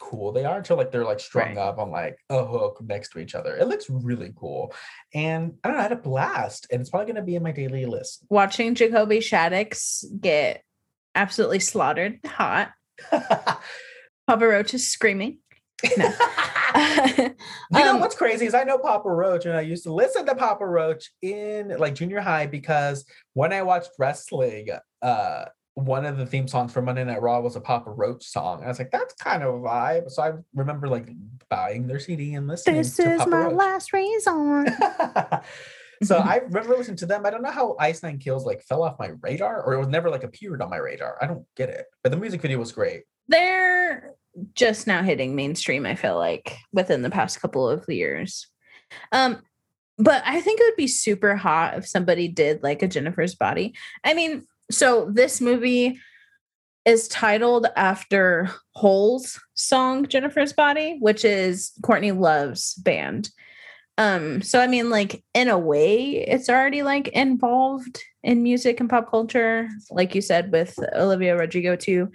cool they are until like they're like strung Right. up on like a hook next to each other. It looks really cool. And I don't know, I had a blast. And it's probably gonna be in my daily list. Watching Jacoby Shaddix get absolutely slaughtered hot. *laughs* Is screaming. No. *laughs* You know Um, what's crazy is I know Papa Roach and I used to listen to Papa Roach in like junior high because when I watched wrestling, uh one of the theme songs for Monday Night Raw was a Papa Roach song. And I was like, that's kind of a vibe. So I remember like buying their CD and listening This is Papa my Roach. last reason. *laughs* so Mhm. I remember listening to them. I don't know how Ice Nine Kills like fell off my radar or it was never like appeared on my radar. I don't get it. But the music video was great. They're just now hitting mainstream, I feel like, within the past couple of years. Um, but I think it would be super hot if somebody did like a Jennifer's body. I mean, so this movie is titled after Hole's song Jennifer's Body, which is Courtney Love's band. Um, so I mean, like in a way, it's already like involved in music and pop culture, like you said with Olivia Rodrigo too.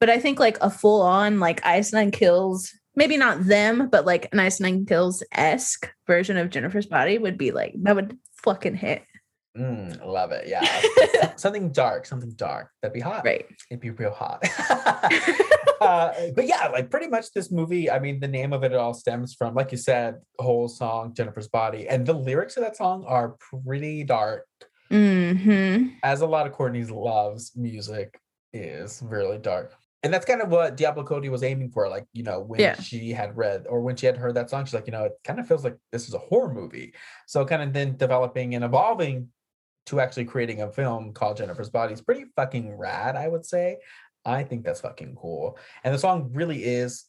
But I think like a full on like Ice Nine Kills, maybe not them, but like an Ice Nine Kills esque version of Jennifer's Body would be like that would fucking hit. Mm, love it. Yeah. *laughs* something dark, something dark. That'd be hot. right. It'd be real hot. *laughs* *laughs* uh, but yeah, like pretty much this movie, I mean, the name of it all stems from, like you said, Hole song, Jennifer's Body. And the lyrics of that song are pretty dark, hmm as a lot of Courtney's loves music is really dark. And that's kind of what Diablo Cody was aiming for. Like, you know, when Yeah. she had read or when she had heard that song, she's like, you know, it kind of feels like this is a horror movie. So kind of then developing and evolving to actually creating a film called Jennifer's Body is pretty fucking rad, I would say. I think that's fucking cool. And the song really is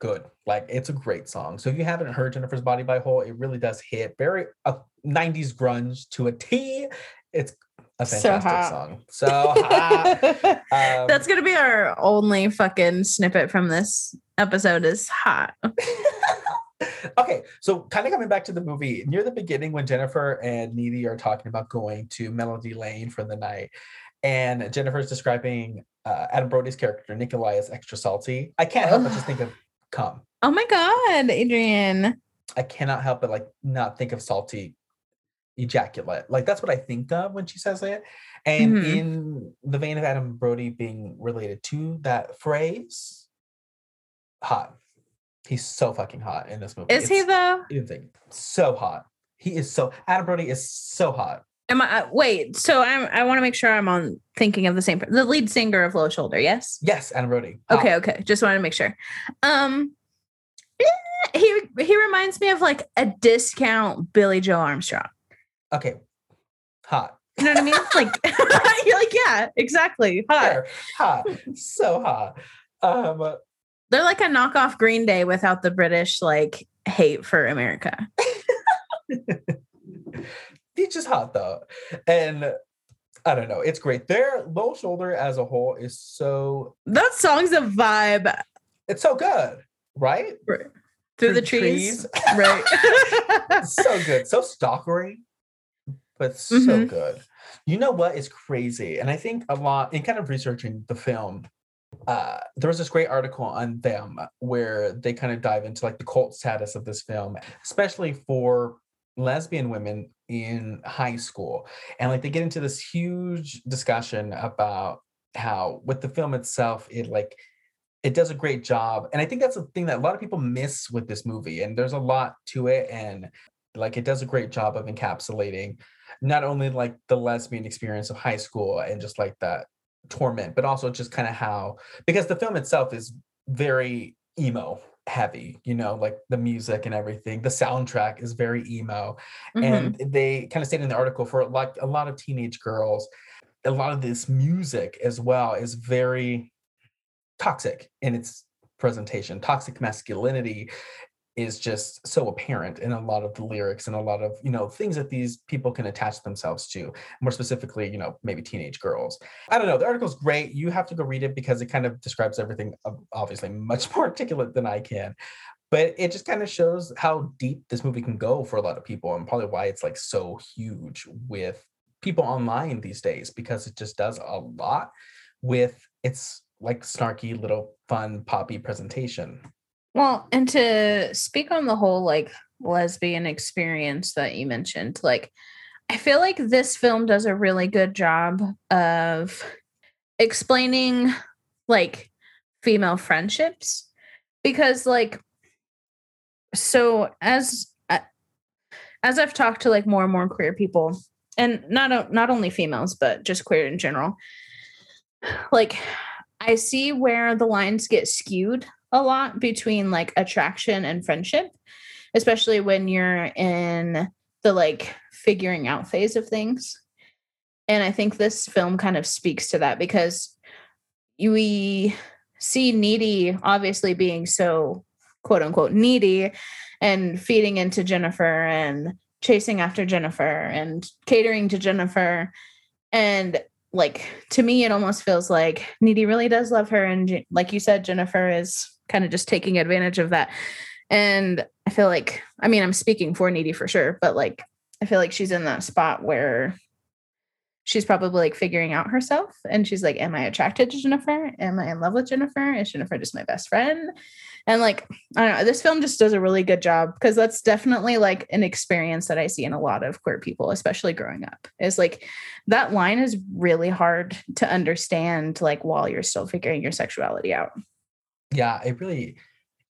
good. Like it's a great song. So if you haven't heard Jennifer's Body by Hole, it really does hit very uh, 90s grunge to a T. It's a fantastic hot. song. So hot. *laughs* Um, That's gonna be our only fucking snippet from this episode is hot. *laughs* okay, so kind of coming back to the movie, near the beginning when Jennifer and Needy are talking about going to Melody Lane for the night, and Jennifer's describing uh, Adam Brody's character Nikolai as extra salty. I can't help but just think of *sighs* cum. Oh my god, Adrian. I cannot help but like not think of salty ejaculate. Like that's what I think of when she says it. And Mhm. in the vein of Adam Brody being related to that phrase, hot. He's so fucking hot in this movie. Is he though? you think so hot. He is so Adam Brody is so hot. Am I uh, wait, so I'm I want to make sure I'm on thinking of the same the lead singer of Low Shoulder, yes? Yes, Adam Brody. hot. Okay, okay. Just wanted to make sure. Um eh, he he reminds me of like a discount Billie Joe Armstrong. Okay. Hot. You know what I mean? *laughs* Like *laughs* you're like, yeah, exactly. Hot. There. Hot. so hot. Um They're like a knockoff Green Day without the British like hate for America. *laughs* he's just hot though. And I don't know. It's great. Their low shoulder as a whole is so That song's a vibe it's so good, right? through, the trees. *laughs* right. *laughs* so good. So stalkery, but so Mhm. good. You know what is crazy? And I think a lot in kind of researching the film, uh, there was this great article on them where they kind of dive into like the cult status of this film, especially for lesbian women in high school. And like they get into this huge discussion about how with the film itself, it like it does a great job. And I think that's the thing that a lot of people miss with this movie. And there's a lot to it. And like it does a great job of encapsulating not only like the lesbian experience of high school and just like that torment, but also just kind of how because the film itself is very emo heavy, you know, like the music and everything. The soundtrack is very emo. Mhm. And they kind of stated in the article for like a lot of teenage girls, a lot of this music as well is very toxic in its presentation. Toxic masculinity is just so apparent in a lot of the lyrics and a lot of you know things that these people can attach themselves to more specifically you know maybe teenage girls. I don't know the article's great. You have to go read it because it kind of describes everything obviously much *laughs* more articulate than i can. But it just kind of shows how deep this movie can go for a lot of people and probably why it's like so huge with people online these days because it just does a lot with its like snarky little fun poppy presentation well, and to speak on the whole like lesbian experience that you mentioned, like I feel like this film does a really good job of explaining like female friendships because like so as uh, as I've talked to like more and more queer people and not not only females but just queer in general like I see where the lines get skewed a lot between like attraction and friendship, especially when you're in the like figuring out phase of things. And I think this film kind of speaks to that because we see Needy obviously being so quote unquote needy and feeding into Jennifer and chasing after Jennifer and catering to Jennifer. And like to me, it almost feels like Needy really does love her. And like you said, Jennifer is kind of just taking advantage of that. And I feel like, I mean, I'm speaking for Needy for sure, but like, I feel like she's in that spot where she's probably like figuring out herself and she's like, Am I attracted to Jennifer? Am I in love with Jennifer? Is Jennifer just my best friend? And like, I don't know, this film just does a really good job because that's definitely like an experience that I see in a lot of queer people, especially growing up. Is like that line is really hard to understand, like while you're still figuring your sexuality out yeah, it really,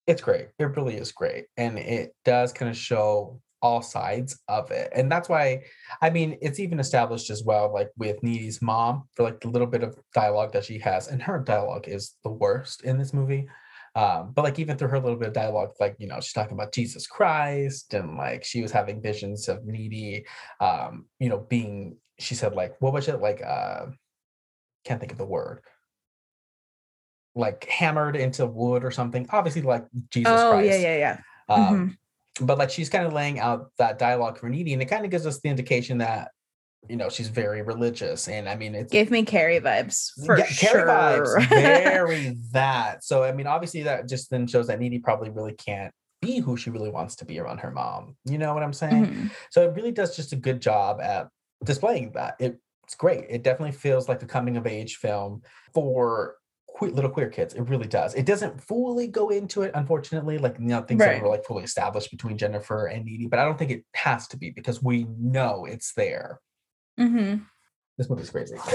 it's great. It really is great. And it does kind of show all sides of it. And that's why, I mean, it's even established as well, like with Needy's mom, for like the little bit of dialogue that she has. And her dialogue is the worst in this movie. Um, but like even through her little bit of dialogue, like you know, she's talking about Jesus Christ and like she was having visions of needy, um, you know, being she said like what was it like uh can't think of the word like hammered into wood or something. Obviously, like Jesus oh, Christ. yeah, yeah, yeah. Um, mm-hmm. But like she's kind of laying out that dialogue for Needy, and it kind of gives us the indication that you know she's very religious, and I mean it gave me Carrie vibes for yeah, sure. Carrie vibes, *laughs* very that. So I mean, obviously that just then shows that Needy probably really can't be who she really wants to be around her mom. You know what I'm saying? Mm-hmm. So it really does just a good job at displaying that. It, it's great. It definitely feels like a coming of age film for little queer kids. It really does. It doesn't fully go into it, unfortunately. Like nothing's right. were like fully established between Jennifer and Needy, but I don't think it has to be because we know it's there. Mm-hmm. This movie's crazy. *laughs* *laughs*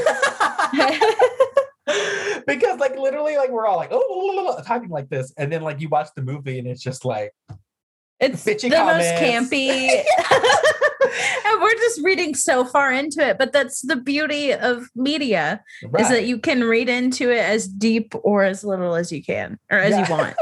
because like literally, like we're all like oh talking like this, and then like you watch the movie and it's just like it's the comments. most campy. *laughs* *laughs* and we're just reading so far into it but that's the beauty of media right. is that you can read into it as deep or as little as you can or as yeah. you want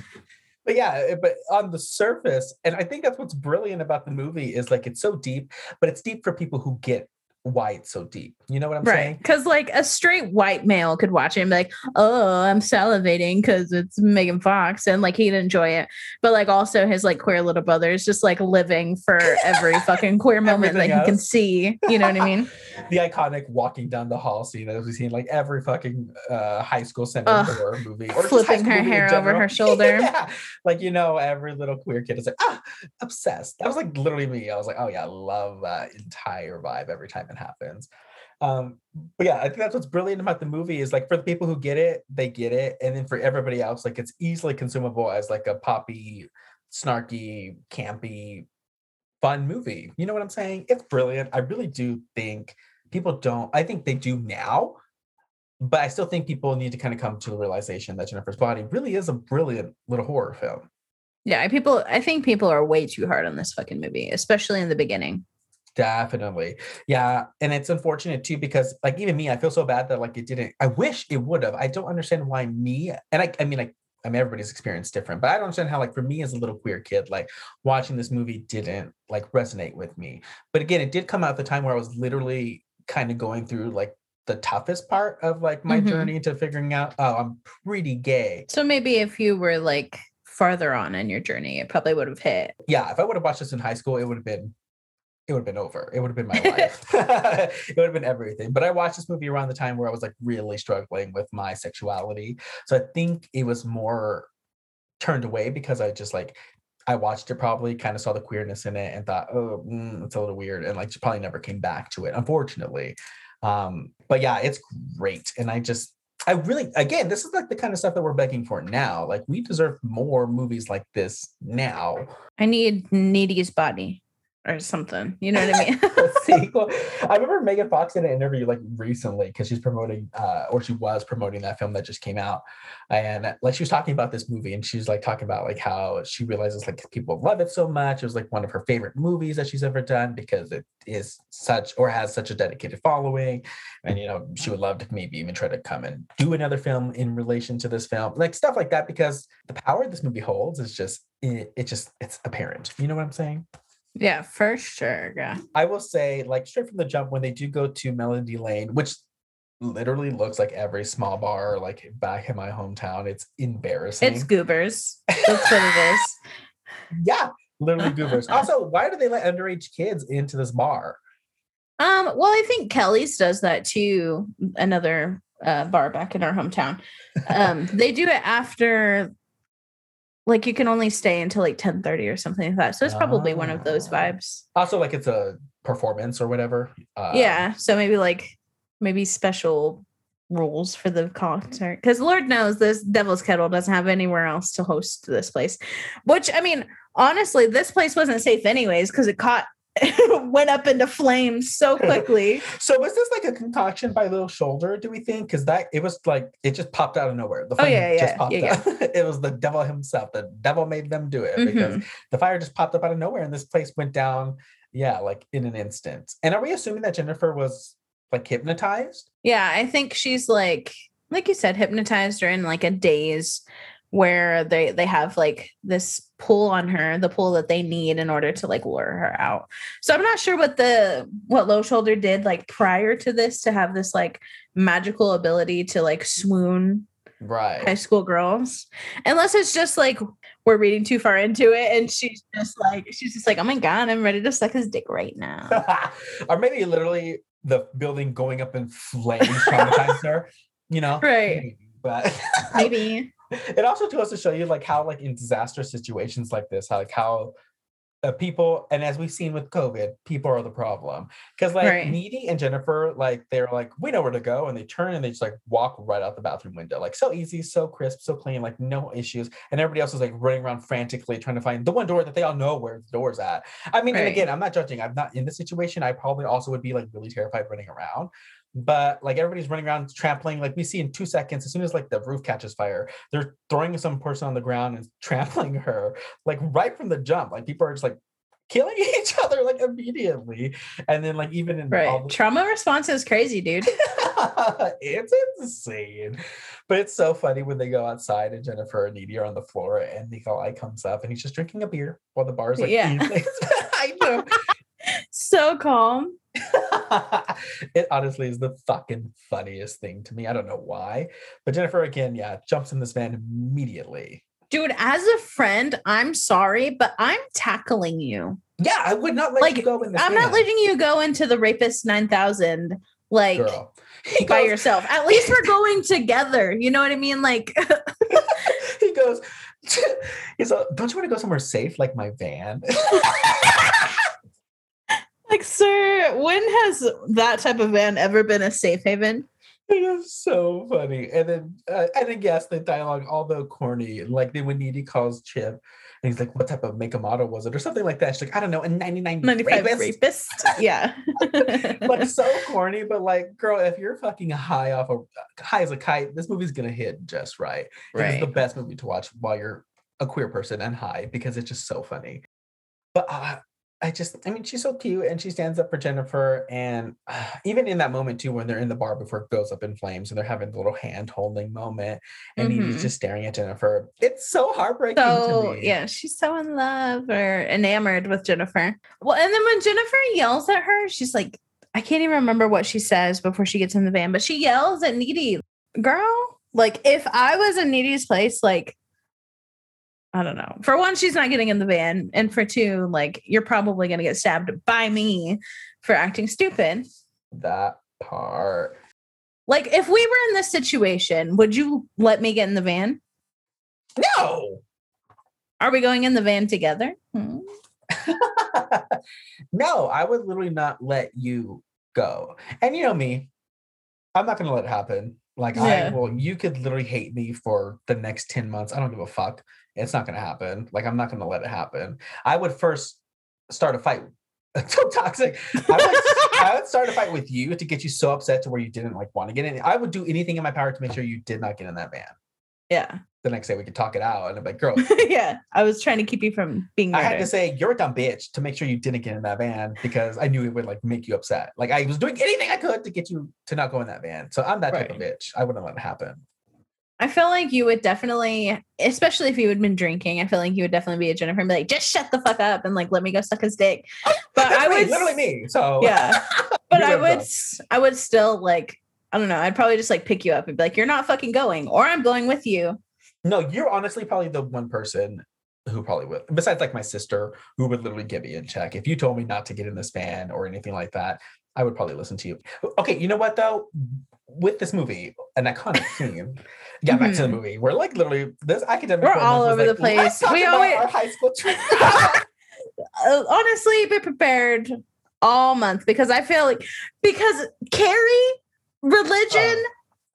*laughs* but yeah eh, but on the surface and i think that's what's brilliant about the movie is like it's so deep but it's deep for people who get why it's so deep. You know what I'm right. saying? Because like a straight white male could watch it and be like, "Oh, I'm salivating because it's Megan Fox," and like he'd enjoy it. But like also his like queer little brother is just like living for every *laughs* fucking queer moment that else. he can see. You know what I mean? *laughs* the iconic walking down the hall scene that we've seen like every fucking uh, high school center horror movie, or flipping her hair over her *laughs* shoulder. yeah. Like you know, every little queer kid is like, ah, obsessed. That was like literally me. I was like, oh yeah, I love that entire vibe every time happens. Um, but yeah, I think that's what's brilliant about the movie is like for the people who get it, they get it, and then for everybody else, like it's easily consumable as like a poppy, snarky, campy, fun movie. You know what I'm saying? It's brilliant. I really do think people don't. I think they do now, but I still think people need to kind of come to the realization that Jennifer's Body really is a brilliant little horror film. Yeah, people. I think people are way too hard on this fucking movie, especially in the beginning. Definitely. Yeah. And it's unfortunate too, because like even me, I feel so bad that like it didn't, I wish it would have. I don't understand why me, and I, I mean, like, I mean, everybody's experience different, but I don't understand how, like, for me as a little queer kid, like watching this movie didn't like resonate with me. But again, it did come out at the time where I was literally kind of going through like the toughest part of like my Mhm. journey to figuring out, oh, I'm pretty gay. So maybe if you were like farther on in your journey, it probably would have hit. Yeah, if I would have watched this in high school, it would have been it would have been over. It would have been my *laughs* life. *laughs* it would have been everything. But I watched this movie around the time where I was like really struggling with my sexuality. So I think it was more turned away because I just like I watched it probably kind of saw the queerness in it and thought, oh, mm, it's a little weird, and like probably never came back to it, unfortunately. Um, but yeah, it's great, and I just I really again, this is like the kind of stuff that we're begging for now. Like we deserve more movies like this now. I need Needy's body or something. You know what I mean? *laughs* *laughs* sequel. I remember Megan Fox in an interview like recently because she's promoting, uh, or she was promoting that film that just came out, and like she was talking about this movie, and she's like talking about like how she realizes like people love it so much. It was like one of her favorite movies that she's ever done because it is such or has such a dedicated following, and you know she would love to maybe even try to come and do another film in relation to this film, like stuff like that, because the power this movie holds is just it, it just it's apparent. You know what I'm saying? Yeah, for sure. Yeah. I will say, like straight from the jump, when they do go to Melody Lane, which literally looks like every small bar like back in my hometown, it's embarrassing. It's goobers. That's what it is. *laughs* yeah, literally goobers. *laughs* also, why do they let underage kids into this bar? Um, well, I think Kelly's does that too. Another uh, bar back in our hometown. Um, they do it after, like you can only stay until like ten thirty or something like that. So it's probably one of those Oh. vibes. Also, like it's a performance or whatever. Uh, yeah. So maybe like maybe special rules for the concert because Lord knows this Devil's Kettle doesn't have anywhere else to host this place. Which I mean, honestly, this place wasn't safe anyways because it caught. *laughs* went up into flames so *laughs* quickly. So was this like a concoction by Little Shoulder? Do we think? Because that it was like it just popped out of nowhere. The Oh, flame yeah, just yeah, popped yeah, out. *laughs* it was the devil himself. The devil made them do it because Mhm. the fire just popped up out of nowhere and this place went down. Yeah, like in an instant. And are we assuming that Jennifer was like hypnotized? Yeah, I think she's like like you said hypnotized or in like a daze where they they have like this pull on her, the pull that they need in order to like lure her out. So I'm not sure what the what Low Shoulder did like prior to this to have this like magical ability to like swoon high school girls. Unless it's just like we're reading too far into it and she's just like she's just like, "Oh my god, I'm ready to suck his dick right now." *laughs* or maybe literally the building going up in flames traumatized her, you know? *laughs* Right. But Maybe. It also goes to show you like how like in disaster situations like this how like how uh, people and as we've seen with covid people are the problem. Because like Right. needy and jennifer like they're like we know where to go and they turn and they just like walk right out the bathroom window. Like so easy so crisp so clean like no issues. And everybody else is like running around frantically trying to find the one door that they all know where the door's at. I mean and again i'm not judging. I'm not in the situation i probably also would be like really terrified running around but like everybody's running around trampling like we see in two seconds as soon as like the roof catches fire they're throwing some person on the ground and *laughs* trampling her like right from the jump like people are just like killing *laughs* each other like immediately and then like even in all Right. the- Trauma response is crazy, dude. *laughs* it's insane but it's so funny when they go outside and jennifer and Needy are on the floor and nikolai comes up and he's just drinking a beer while the bar's like Yeah. i know so calm. *laughs* it honestly is the fucking funniest thing to me. I don't know why, but Jennifer again, yeah, jumps in this van immediately. Dude, as a friend, I'm sorry, but I'm tackling you. Yeah, I would not let Like, you go in. I'm not letting you go into the rapist 9000 like girl. By goes, yourself. At least we're going together. You know what I mean? Like, *laughs* *laughs* he goes. He's like, don't you want to go somewhere safe like my van? Like, sir, when has that type of van ever been a safe haven? It is so funny. And then, uh, and then, yes, the dialogue, although corny, and like then when Needy calls Chip, and he's like, "What type of make a model was it?" or something like that. She's like, "I don't know." Ninety nine 95 rapist. *laughs* Yeah. like so *laughs* corny, but like, girl, if you're fucking high off a high as a kite, this movie's gonna hit just right. It's the best movie to watch while you're a queer person and high because it's just so funny. But uh, I just, I mean, she's so cute and she stands up for Jennifer. And uh, *sighs* even in that moment too, when they're in the bar before it goes up in flames and they're having the little hand holding moment, and Needy's Mhm. just staring at Jennifer. It's so heartbreaking to So me. yeah, she's so in love or enamored with Jennifer. Well, and then when Jennifer yells at her, she's like, I can't even remember what she says before she gets in the van, but she yells at Needy, girl. Like if I was in Needy's place, like I don't know. For one, she's not getting in the van, and for two, like you're probably gonna get stabbed by me for acting stupid. That part. Like if we were in this situation, would you let me get in the van? No. Are we going in the van together? Hmm. *laughs* no, I would literally not let you go. And you know me, I'm not going to let it happen. Like, Yeah. I will, you could literally hate me for the next 10 months. I don't give a fuck. It's not going to happen. Like, I'm not going to let it happen. I would first start a fight. *laughs* so toxic. I would, I would start a fight with you to get you so upset to where you didn't like want to get in. I would do anything in my power to make sure you did not get in that van. Yeah. The next day we could talk it out. And I'm like, girl, *laughs* yeah. I was trying to keep you from being I had to say you're a dumb bitch to make sure you didn't get in that van because I knew it would like make you upset. Like I was doing anything I could to get you to not go in that van. So I'm that type of bitch. I wouldn't let it happen. I feel like you would definitely, especially if you had been drinking, I feel like you would definitely be a Jennifer and be like, just shut the fuck up and like let me go suck his dick. *laughs* But I would literally me. So Yeah. *laughs* But I would I would still like, I don't know, I'd probably just like pick you up and be like, you're not fucking going, or I'm going with you. no, you're honestly probably the one person who probably would, besides like my sister, who would literally get me in check. If you told me not to get in this van or anything like that, I would probably listen to you. Okay, you know what though? With this movie, an iconic *laughs* scene. Yeah, back to the Mhm. movie. We're like literally this academic. We're all over the like, "Let's place. We always- our high school trip. *laughs* Uh, honestly, be prepared all month because I feel like because Carrie religion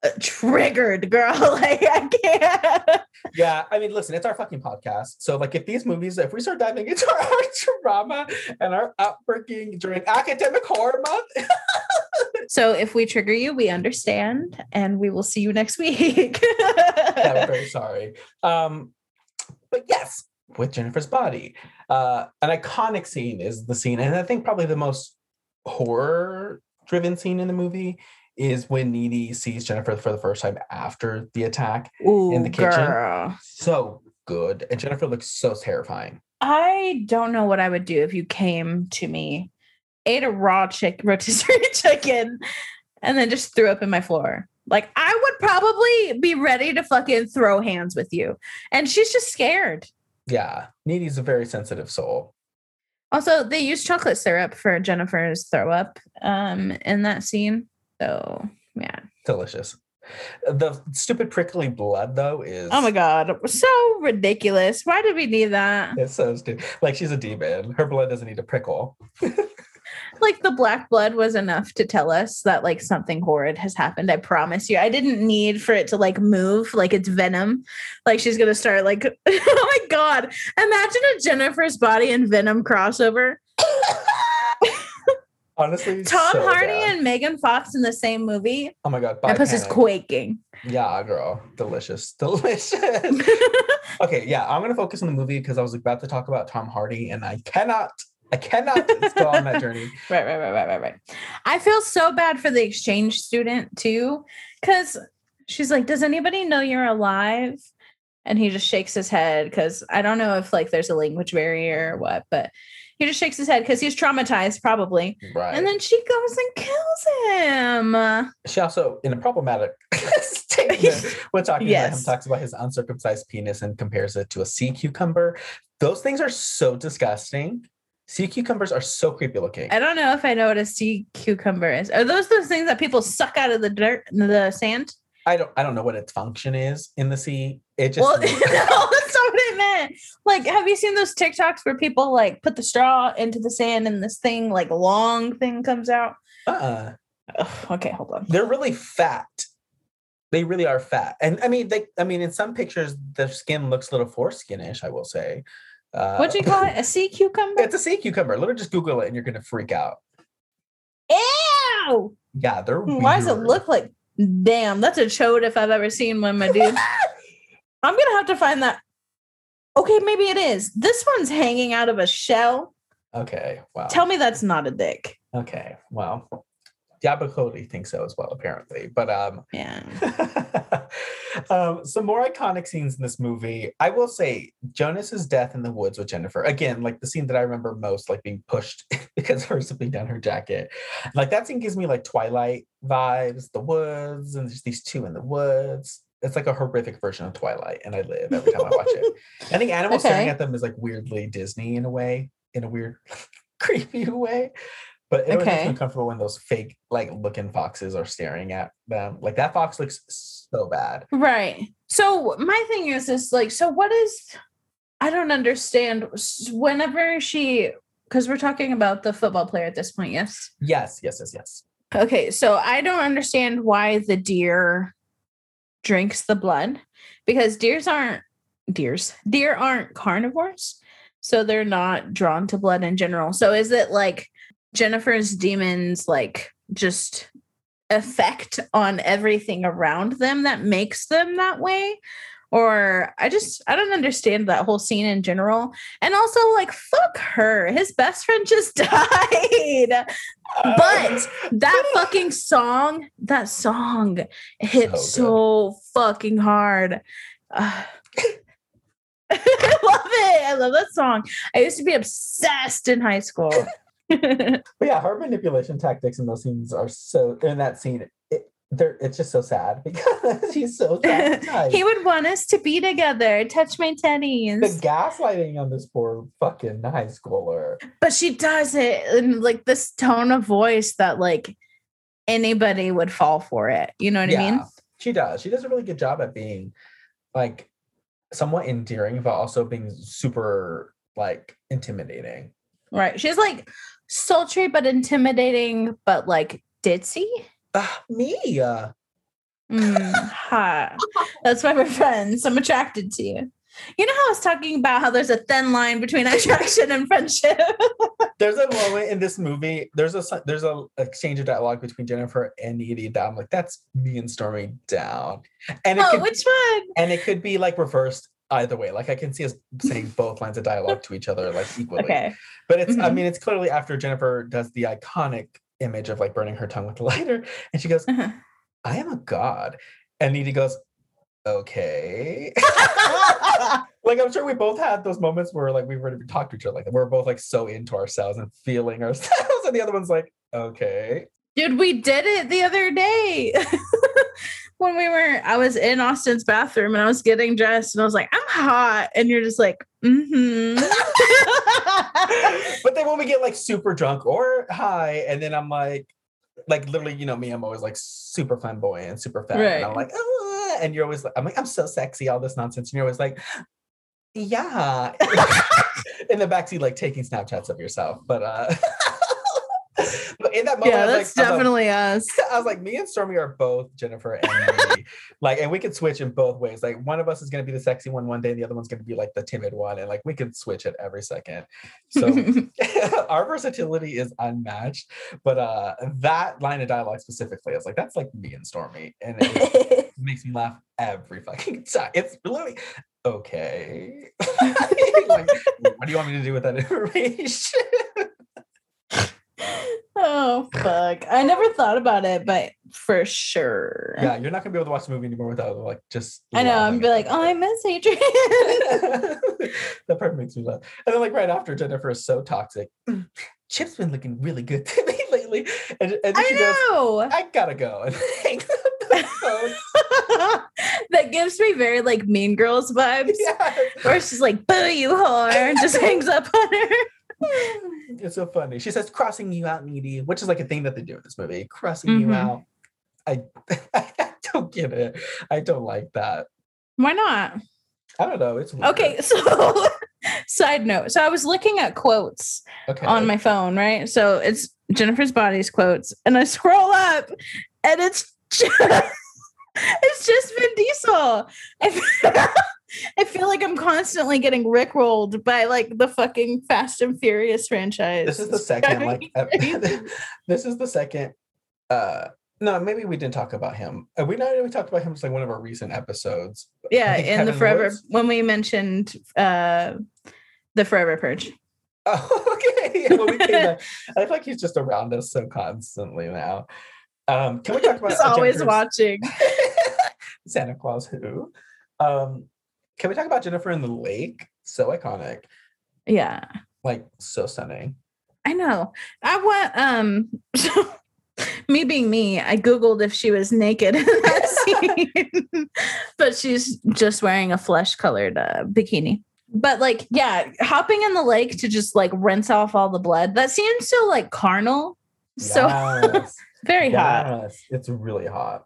uh, triggered, girl. *laughs* Like I can't. Yeah, I mean, listen, it's our fucking podcast. So, like, if these movies, if we start diving into our drama and our upbringing during academic horror month, So if we trigger you, we understand, and we will see you next week. *laughs* yeah, we're very sorry. Um, but yes, with Jennifer's body, uh, an iconic scene is the scene, and I think probably the most horror-driven scene in the movie is when Needy sees Jennifer for the first time after the attack. Ooh, In the kitchen? girl. So good, and Jennifer looks so terrifying. I don't know what I would do if you came to me, ate a raw chick *laughs* rotisserie chicken, and then just threw up in my floor. Like I would probably be ready to fucking throw hands with you. And she's just scared. Yeah, Needy's a very sensitive soul. Also, they used chocolate syrup for Jennifer's throw up um in that scene. So yeah. delicious. The stupid prickly blood though is Oh my god. So ridiculous. Why did we need that? It's so stupid. Like she's a demon. Her blood doesn't need to prickle. *laughs* like the black blood was enough to tell us that like something horrid has happened. I promise you. I didn't need for it to like move like it's venom. Like she's gonna start like *laughs* oh my god. Imagine a Jennifer's body and venom crossover. *laughs* Honestly, Tom so Hardy bad. and Megan Fox in the same movie. oh my god, My puss is quaking. Yeah, girl, delicious, *laughs* delicious. okay, yeah, I'm gonna focus on the movie because I was about to talk about Tom Hardy, and I cannot, I cannot go on that journey. *laughs* Right, right, right, right, right, right. I feel so bad for the exchange student too, because she's like, "Does anybody know you're alive?" And he just shakes his head because I don't know if like there's a language barrier or what, but he just shakes his head because he's traumatized probably. Right. And then she goes and kills him. she also, in a problematic *laughs* statement, when talking about him, talks about his uncircumcised penis and compares it to a sea cucumber. Those things are so disgusting. Sea cucumbers are so creepy looking. I don't know if I know what a sea cucumber is. Are those those things that people suck out of the dirt, in the sand? I don't I don't know what its function is in the sea. It just well, *laughs* no, that's not what I meant. Like, have you seen those TikToks where people like put the straw into the sand and this thing, like long thing, comes out? uh Ugh, okay, hold on. they're really fat. They really are fat. And I mean they I mean in some pictures their skin looks a little foreskinish, I will say. Uh, What'd you call it? A sea cucumber? It's a sea cucumber. Literally just Google it and you're gonna freak out. Ew! Yeah, they're Why does it look like? Damn, that's a chode if I've ever seen one, my dude. *laughs* I'm gonna have to find that. Okay, maybe it is. This one's hanging out of a shell. Okay. Wow. Tell me that's not a dick. okay. Wow. Diablo Cody thinks so as well, apparently. But um, Yeah. *laughs* um, some more iconic scenes in this movie. I will say Jonas's death in the woods with Jennifer. Again, like the scene that I remember most, like being pushed *laughs* because of her zipping down her jacket. Like that scene gives me like Twilight vibes, the woods, and just these two in the woods. It's like a horrific version of Twilight, and I live every time I watch it. I think animals staring at them is like weirdly Disney in a way, in a weird, *laughs* creepy way. But it Okay. me uncomfortable when those fake, like looking foxes are staring at them. Like that fox looks so bad. Right. So my thing is this like, so what is I don't understand whenever she because we're talking about the football player at this point, yes. Yes, yes, yes, yes. Okay, so I don't understand why the deer drinks the blood because deers aren't deers. Deer aren't carnivores, so they're not drawn to blood in general. So is it like Jennifer's demons like just effect on everything around them that makes them that way? Or I just I don't understand that whole scene in general. And also like fuck her. His best friend just *laughs* died. But that fucking song, that song hit So so, fucking hard. *sighs* Uh, *laughs* I love it. I love that song. I used to be obsessed in high school. *laughs* *laughs* But yeah, her manipulation tactics in those scenes are so in that scene. It, it's just so sad *laughs* because he's so *laughs* he would want us to be together, touch my the gaslighting on this poor fucking high schooler. But she does it in like this tone of voice that like anybody would fall for it. You know what I mean? She does. She does a really good job at being like somewhat endearing, but also being super like intimidating. Right. She's like sultry but intimidating, but like ditzy. Ah, me. Uh, Mm. *laughs* That's why we're friends. I'm attracted to you. You know how I was talking about how there's a thin line between *laughs* attraction and friendship? *laughs* there's a moment in this movie. There's a there's a exchange of dialogue between Jennifer and Needy that I'm like, that's me and Stormy down, and it oh, could, which one? and it could be like reversed either way. Like I can see us saying *laughs* both lines of dialogue to each other like equally. Okay. But it's I Mhm. mean it's clearly after Jennifer does the iconic image of like burning her tongue with a lighter, and she goes, Uh-huh. I am a god. And Needy goes, okay. *laughs* like I'm sure we both had those moments where like we were to talk to each other like we're both like so into ourselves and feeling ourselves, *laughs* and the other one's like, okay. Dude, we did it the other day. When we were, I was in Austin's bathroom and I was getting dressed and I was like, I'm hot. And you're just like, mm-hmm. *laughs* *laughs* but then when we get like super drunk or high, and then I'm like, like literally, you know, me, I'm always like super flamboyant and super fat. And I'm like, "Ah," and you're always like, I'm like, I'm so sexy, all this nonsense. And you're always like, yeah. *laughs* in the backseat, like taking Snapchats of yourself. But uh *laughs* but in that moment, yeah, I was that's like, I was like- definitely *laughs* us. I was like, me and Stormy are both Jennifer and *laughs* like, and we could switch in both ways. Like, one of us is going to be the sexy one one day, and the other one's going to be like the timid one, and like we can switch it every second. So our versatility is unmatched. But uh that line of dialogue specifically, I was like, that's like me and Stormy, and it makes me laugh every fucking time. It's literally okay. like, what do you want me to do with that information? Oh, fuck. I never thought about it, but for sure. yeah, you're not gonna be able to watch the movie anymore without like just. I know. I'm be like, oh, I miss Adrian. *laughs* that part makes me laugh. And then like right after Jennifer is so toxic, "Mm, *clears throat* Chip's been looking really good *laughs* to me lately. And, and then she goes, I gotta go. And *laughs* hangs up the phone. that gives me very like Mean Girls vibes. Yes. Where she's like, boo, you whore, and just hangs up on her. *laughs* It's so funny. She says crossing you out, needy, which is like a thing that they do in this movie. Crossing you Mhm. out. I, *laughs* I don't get it. I don't like that. Why not? I don't know. It's weird. Okay, so *laughs* side note. So I was looking at quotes Okay. on my phone, right? So it's Jennifer's body's quotes, and I scroll up, and it's just, it's just Vin Diesel. I feel, like I'm constantly getting rickrolled by like the fucking Fast and Furious franchise. this is the second like *laughs* *laughs* this is the second uh no maybe we didn't talk about him uh, we know we talked about him as like one of our recent episodes yeah, in the Forever Woods- when we mentioned uh the Forever Purge. *laughs* oh okay yeah, when we back, I feel like he's just around us so constantly now. Um, can we talk about He's always watching. Santa Claus who? Um, can we talk about Jennifer in the lake? So iconic, Yeah. like so stunning. I know. I want um *laughs* me being me, I googled if she was naked in that *laughs* scene, but she's just wearing a flesh colored uh, bikini. But like, yeah, hopping in the lake to just like rinse off all the blood. That seems so like carnal. So Yes. *laughs* very hot. It's really hot.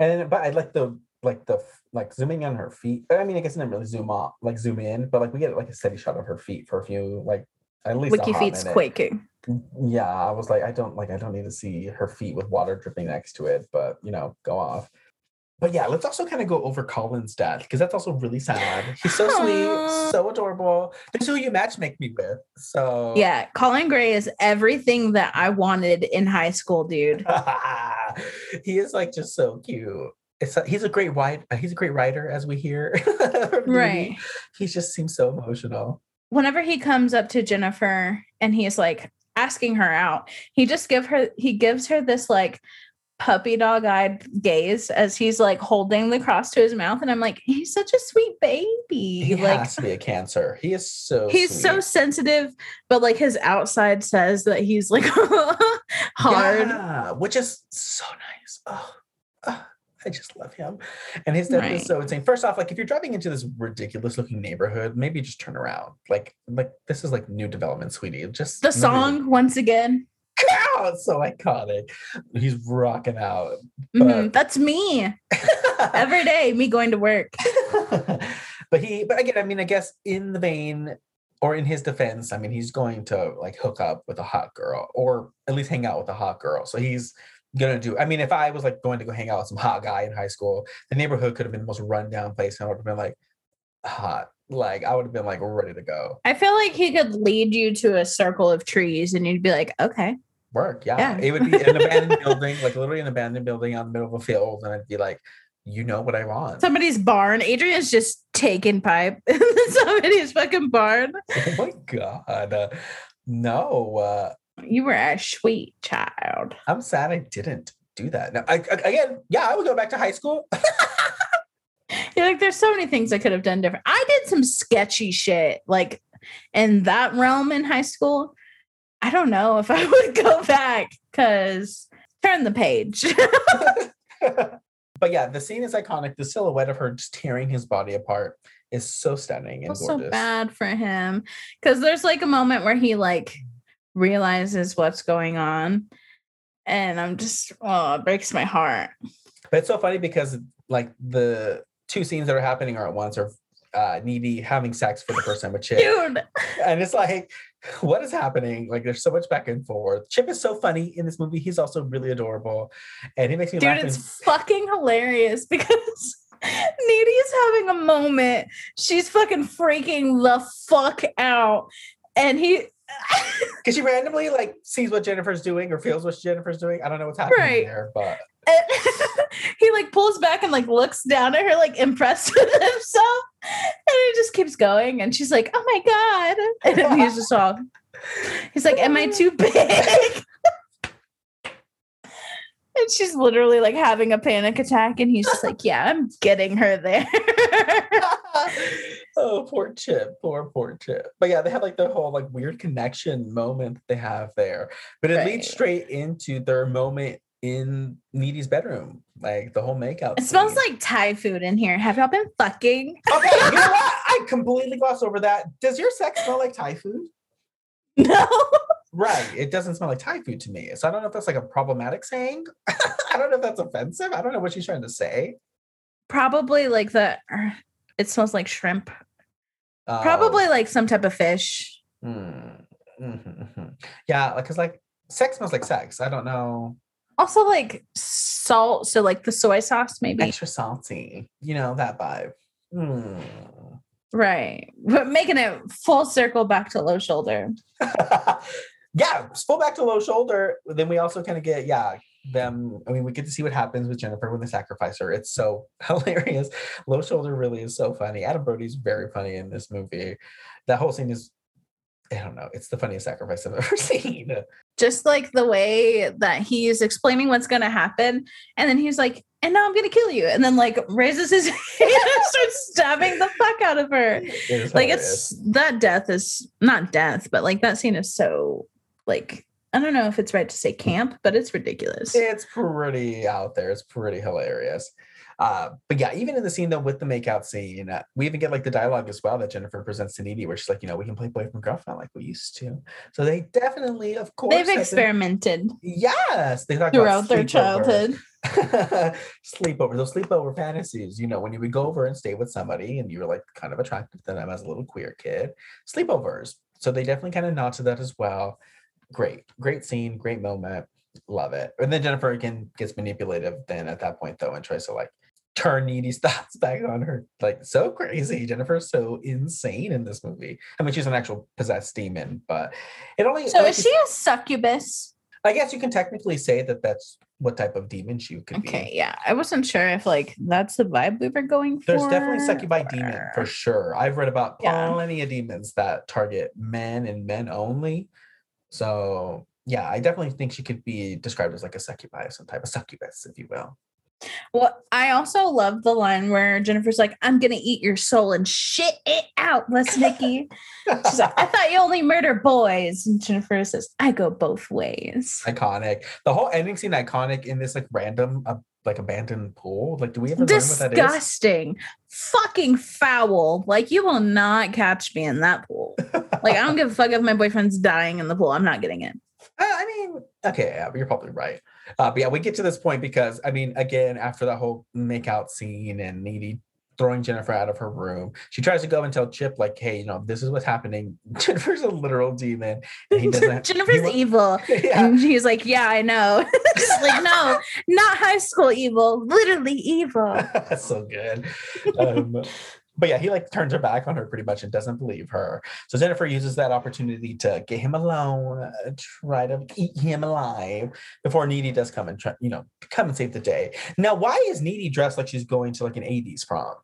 And but I like the like the like zooming on her feet. I mean, I guess I didn't really zoom out, like zoom in, but like we get like a steady shot of her feet for a few, like at least a Wiki feet's minute. quaking. Mm, yeah, I was like, I don't like, I don't need to see her feet with water dripping next to it, but you know, go off. But yeah, let's also kind of go over Colin's death because that's also really sad. He's so sweet, so adorable. This is who you match make me with. So Yeah, Colin Gray is everything that I wanted in high school, dude. *laughs* he is like just so cute. It's a, he's a great write, uh, he's a great writer, as we hear. *laughs* from Dee Dee. Right. He just seems so emotional. whenever he comes up to Jennifer and he's like asking her out, he just give her he gives her this like puppy dog eyed gaze as he's like holding the cross to his mouth, and I'm like, he's such a sweet baby. He like has to be a cancer. He is so. he's so sensitive, but like his outside says that he's like *laughs* hard. Yeah, which is so nice. Oh, oh, *laughs* I just love him. And his death Right. is so insane. First off, like if you're driving into this ridiculous looking neighborhood, maybe just turn around. Like, like this is like new development, sweetie. Just The really- song *laughs* once again. Oh, it's so iconic. He's rocking out. Mhm, That's me *laughs* every day. Me going to work. but he, but again, I mean, I guess in the vein or in his defense, I mean, he's going to like hook up with a hot girl or at least hang out with a hot girl. So he's gonna do. I mean, if I was like going to go hang out with some hot guy in high school, the neighborhood could have been the most rundown place, and I would have been like hot. Like I would have been like ready to go I feel like he could lead you to a circle of trees, and you'd be like, okay. work. Yeah, Yeah. it would be an abandoned *laughs* building, like literally an abandoned building out in the middle of a field, and I'd be like, you know what I want. somebody's barn. Adrian's just taking pipe *laughs* in somebody's fucking barn. oh my god, uh, no. uh You were a sweet child. I'm sad I didn't do that. Now, I, again, yeah, I would go back to high school. *laughs* You're like, there's so many things I could have done different. I did some sketchy shit like in that realm in high school. I don't know if I *laughs* would go back because turn the page. *laughs* but yeah, the scene is iconic. The silhouette of her just tearing his body apart is so stunning and so bad for him because there's like a moment where he like realizes what's going on. And I'm just, oh, it breaks my heart. But it's so funny because like the two scenes that are happening are at once are uh needy having sex for the first time with Chip. Dude, And it's like, what is happening? Like there's so much back and forth. Chip is so funny in this movie. He's also really adorable. And he makes me dude, laugh. it's and- fucking hilarious *laughs* because Needy's having a moment. She's fucking freaking the fuck out. And he, *laughs* Because she randomly like sees what Jennifer's doing or feels what Jennifer's doing. I don't know what's happening Right. there, but *laughs* he like pulls back and like looks down at her, like impressed *laughs* with himself. And he just keeps going. And she's like, oh my God. And he's just all, he's like, am I too big? And she's literally like having a panic attack. And he's just like, yeah, I'm getting her there. *laughs* oh, poor Chip, poor poor Chip. But yeah, they have like the whole like weird connection moment that they have there, but it leads straight into their moment in Needy's bedroom, like the whole makeout. It smells scene. like Thai food in here. Have y'all been fucking? Okay, you know what? *laughs* I completely glossed over that. Does your sex smell like Thai food? No. Right. It doesn't smell like Thai food to me. So I don't know if that's like a problematic saying. *laughs* I don't know if that's offensive. I don't know what she's trying to say. Probably like the, it smells like shrimp. Oh, Probably like some type of fish. mm, mhm, mhm. Yeah, like cause like sex smells like sex. I don't know. Also like salt. So like the soy sauce, maybe. Extra salty. You know, that vibe. Mm. Right. But making it full circle back to low shoulder. *laughs* yeah, full back to low shoulder. Then we also kind of get, yeah, them. I mean, we get to see what happens with Jennifer when they sacrifice her. It's so *laughs* hilarious. Low shoulder really is so funny. Adam Brody's very funny in this movie. That whole scene is I don't know. It's the funniest sacrifice I've *laughs* ever seen. Just like the way that he's explaining what's going to happen. And then he's like, and now I'm going to kill you. And then like raises his *laughs* hand and starts stabbing the fuck out of her. It Like it's that death is not death, but like that scene is so like, I don't know if it's right to say camp, but it's ridiculous. it's pretty out there. It's pretty hilarious. Uh, but yeah, even in the scene though with the makeout scene, uh, we even get like the dialogue as well that Jennifer presents to Needy, where she's like, you know, we can play boyfriend girlfriend like we used to. So they definitely, of course, They've have been- experimented Yes, they talk throughout their childhood. *laughs* sleepover, those sleepover fantasies, you know, when you would go over and stay with somebody and you were like kind of attracted to them as a little queer kid, sleepovers. So they definitely kind of nod to that as well. Great, great scene, great moment. Love it. And then Jennifer again gets manipulative then at that point though and tries to like turn Needy's *laughs* thoughts back on her. Like so crazy. Jennifer's so insane in this movie. I mean, she's an actual possessed demon, but it only So like is she a succubus? I guess you can technically say that that's what type of demon she could be. Okay, yeah. I wasn't sure if like that's the vibe we were going for. There's definitely succubi demon for sure. I've read about Yeah. plenty of demons that target men and men only. So yeah, I definitely think she could be described as like a succubi, some type of succubus, if you will. Well, I also love the line where Jennifer's like, I'm gonna eat your soul and shit it out, Lesnicki. She's like, I thought you only murder boys. And Jennifer says, I go both ways. iconic. The whole ending scene iconic in this like random uh, like abandoned pool. Like, do we ever learn what that is? Disgusting. Fucking foul. Like, you will not catch me in that pool. Like, I don't give a fuck if my boyfriend's dying in the pool. I'm not getting in. Uh, I mean, okay, yeah, you're probably right. Uh, but yeah, we get to this point because I mean, again, after that whole makeout scene and Needy throwing Jennifer out of her room, she tries to go and tell Chip, like, hey, you know, this is what's happening. *laughs* Jennifer's a literal demon. And he *laughs* doesn't Jennifer's he evil. *laughs* yeah. And she's like, Yeah, I know. She's like, No, not high school evil, literally evil. That's so good. Um, but yeah, he like turns her back on her pretty much and doesn't believe her. So Jennifer uses that opportunity to get him alone, uh, try to eat him alive before Needy does come and try, you know, come and save the day. Now, why is Needy dressed like she's going to like an 80s prom?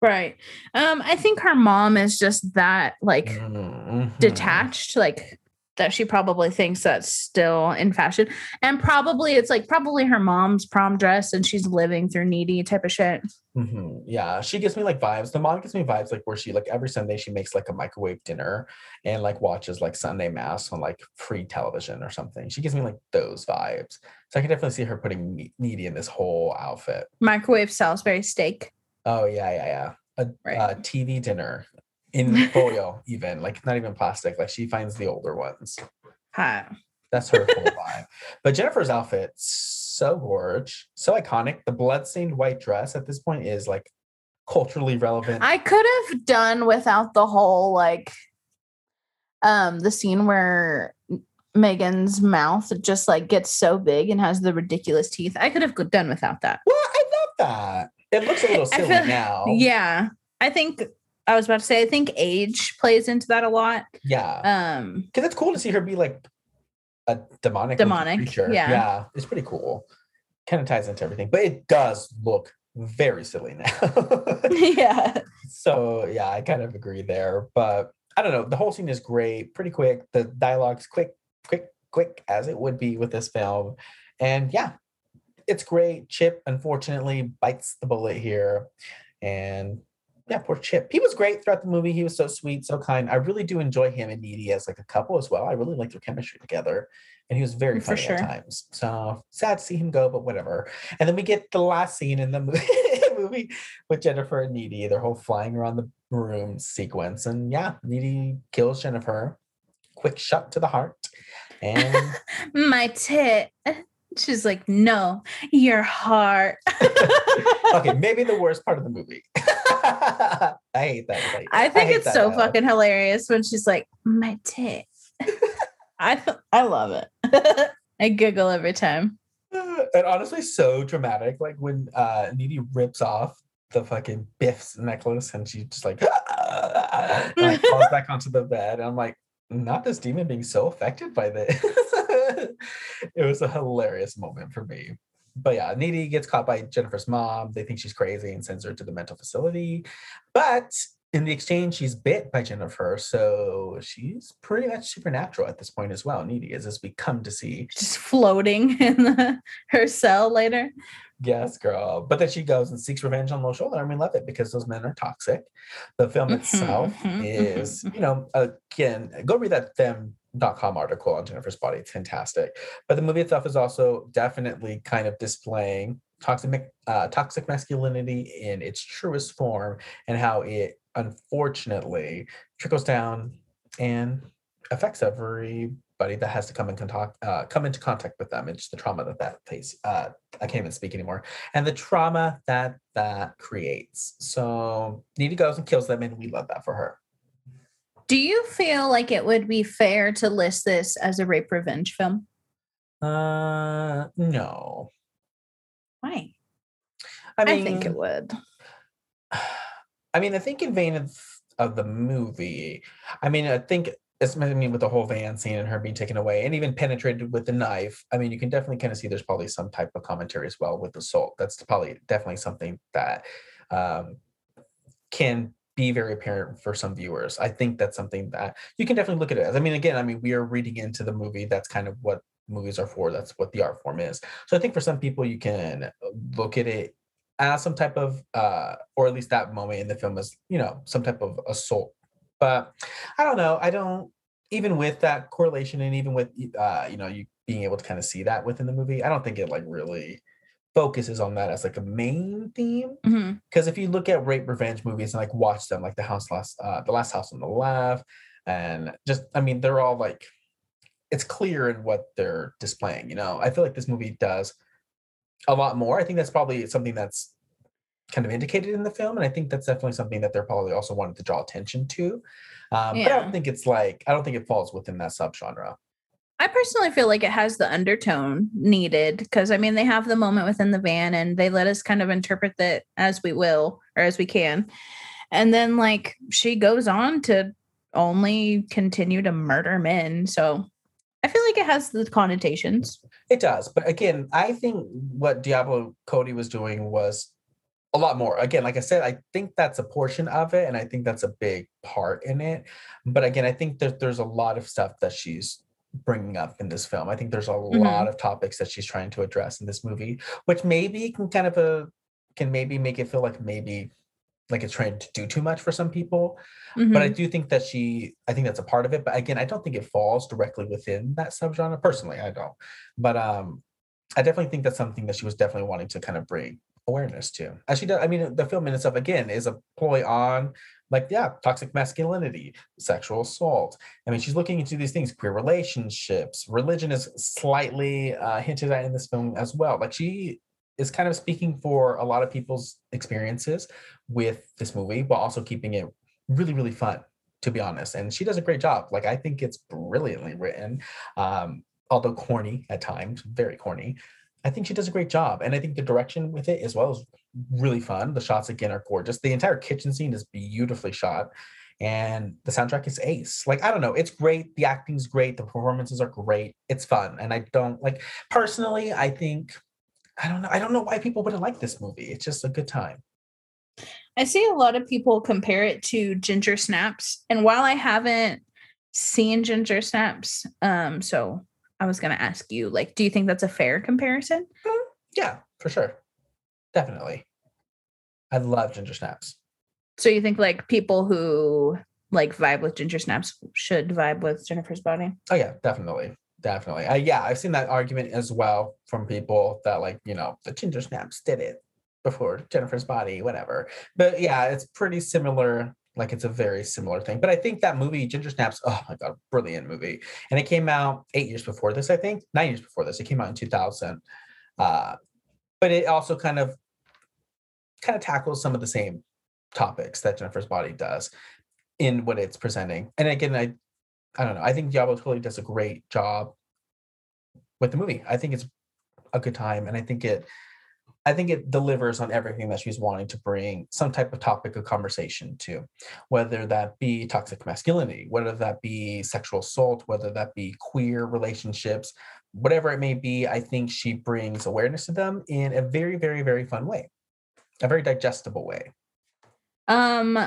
Right. Um, I think her mom is just that like Mhm. detached, like that she probably thinks that's still in fashion. And probably it's like probably her mom's prom dress and she's living through needy type of shit. Mhm. Yeah, she gives me like vibes. The mom gives me vibes like where she like every Sunday she makes like a microwave dinner and like watches like Sunday mass on like free television or something. She gives me like those vibes. So I can definitely see her putting Needy in this whole outfit. Microwave Salisbury steak. Oh yeah, yeah, yeah. A, Right. a TV dinner in *laughs* foil, even like not even plastic. Like she finds the older ones. Huh. That's her whole *laughs* vibe. But Jennifer's outfit, so gorge, so iconic. The bloodstained white dress at this point is like culturally relevant. I could have done without the whole like um the scene where Megan's mouth just like gets so big and has the ridiculous teeth. I could have done without that. Well, I love that. It looks a little silly feel- now. Yeah. I think I was about to say I think age plays into that a lot. Yeah. Um Because it's cool to see her be like a demonic Demonic, creature. yeah. Yeah. It's pretty cool. Kind of ties into everything, but it does look very silly now. *laughs* *laughs* yeah. so yeah, I kind of agree there. But I don't know. The whole scene is great, pretty quick. The dialogue's quick, quick, quick as it would be with this film. And yeah, it's great. Chip unfortunately bites the bullet here. And yeah, poor Chip. He was great throughout the movie. He was so sweet, so kind. I really do enjoy him and Needy as like a couple as well. I really like their chemistry together. And he was very mm, funny sure. at times. So sad to see him go, but whatever. And then we get the last scene in the movie, *laughs* movie with Jennifer and Needy, their whole flying around the room sequence. And yeah, Needy kills Jennifer. Quick shot to the heart. And *laughs* My tit. *laughs* She's like, no, your heart. *laughs* okay, maybe the worst part of the movie. *laughs* I hate that. like, I think hate it's so now. fucking hilarious when she's like, my tit. *laughs* I I love it. I giggle every time. *sighs* and honestly, so dramatic. Like when uh Needy rips off the fucking Biff's necklace and she just like, and, like falls back onto the bed. And I'm like, not this demon being so affected by this. It was a hilarious moment for me. But yeah, Needy gets caught by Jennifer's mom. They think she's crazy and sends her to the mental facility. But in the exchange, she's bit by Jennifer, so she's pretty much supernatural at this point as well. Needy is, as we come to see. Just floating *laughs* in the, her cell later. Yes, girl. But then she goes and seeks revenge on Low Shoulder, and we love it because those men are toxic. The film Mhm, itself mhm, is, mhm, you know, again, go read that femme.com article on Jennifer's body. It's fantastic. But the movie itself is also definitely kind of displaying toxic uh, toxic masculinity in its truest form and how it unfortunately trickles down and affects everybody that has to come in contact uh, come into contact with them it's the trauma that that face uh, i can't even speak anymore and the trauma that that creates so Needy goes and kills them and we love that for her Do you feel like it would be fair to list this as a rape revenge film? uh no Why? i I, think it would. *sighs* I mean, I think in vein of, of the movie, I mean, I think it's I mean with the whole van scene and her being taken away and even penetrated with the knife. I mean, you can definitely kind of see there's probably some type of commentary as well with the assault. That's probably definitely something that um, can be very apparent for some viewers. I think that's something that you can definitely look at it as. I mean, again, I mean, we are reading into the movie. That's kind of what movies are for. That's what the art form is. So I think for some people, you can look at it as some type of uh or at least that moment in the film is you know some type of assault but i don't know i don't even with that correlation and even with uh you know you being able to kind of see that within the movie i don't think it like really focuses on that as like a main theme. Because if you look at rape revenge movies and like watch them like the house last uh the last house on the left and just i mean they're all like it's clear in what they're displaying you know? I feel like this movie does a lot more. I think that's probably something that's kind of indicated in the film and i think that's definitely something that they're probably also wanted to draw attention to. Um, but i don't think it's like i don't think it falls within that subgenre I personally feel like it has the undertone needed because I mean they have the moment within the van and they let us kind of interpret that as we will or as we can. And then like she goes on to only continue to murder men. So I feel like it has the connotations. It does, but again, I think what Diablo Cody was doing was a lot more. Again, like I said, I think that's a portion of it, and I think that's a big part in it. But again, I think that there's a lot of stuff that she's bringing up in this film. I think there's a lot of topics that she's trying to address in this movie, which maybe can kind of uh can maybe make it feel like maybe like it's trying to do too much for some people but I Mhm. do think that she, I think that's a part of it. But again, I don't think it falls directly within that subgenre. Personally, I don't. But um, I definitely think that's something that she was definitely wanting to kind of bring awareness to. As she does, I mean, the film in itself again is a ploy on like yeah, toxic masculinity, sexual assault. I mean, she's looking into these things, queer relationships, religion is slightly uh, hinted at in this film as well. Like she is kind of speaking for a lot of people's experiences with this movie, while also keeping it really really fun to be honest and she does a great job like i think it's brilliantly written um although corny at times very corny i think she does a great job and i think the direction with it as well is really fun. The shots again are gorgeous. The entire kitchen scene is beautifully shot and the soundtrack is ace. Like i don't know it's great the acting's great the performances are great it's fun and i don't like personally i think i don't know i don't know why people wouldn't like this movie. It's just a good time. I see a lot of people compare it to Ginger Snaps. And while I haven't seen Ginger Snaps, um, so I was gonna ask you, like, do you think that's a fair comparison? yeah for sure. Definitely i love ginger snaps So you think like people who like vibe with Ginger Snaps should vibe with Jennifer's body? Oh yeah, definitely, definitely. I, yeah, I've seen that argument as well from people that like you know the ginger snaps did it before Jennifer's body, whatever. But yeah, it's pretty similar. Like it's a very similar thing. But I think that movie Ginger Snaps, oh my god, brilliant movie, and it came out eight years before this. I think nine years before this. It came out in two thousand. Uh, but it also kind of kind of tackles some of the same topics that Jennifer's body does in what it's presenting. And again, I I don't know. I think Diablo totally does a great job with the movie. I think it's a good time, and I think it, I think it delivers on everything that she's wanting to bring some type of topic of conversation to, whether that be toxic masculinity, whether that be sexual assault, whether that be queer relationships, whatever it may be. I think she brings awareness to them in a very, very, very fun way, a very digestible way. Um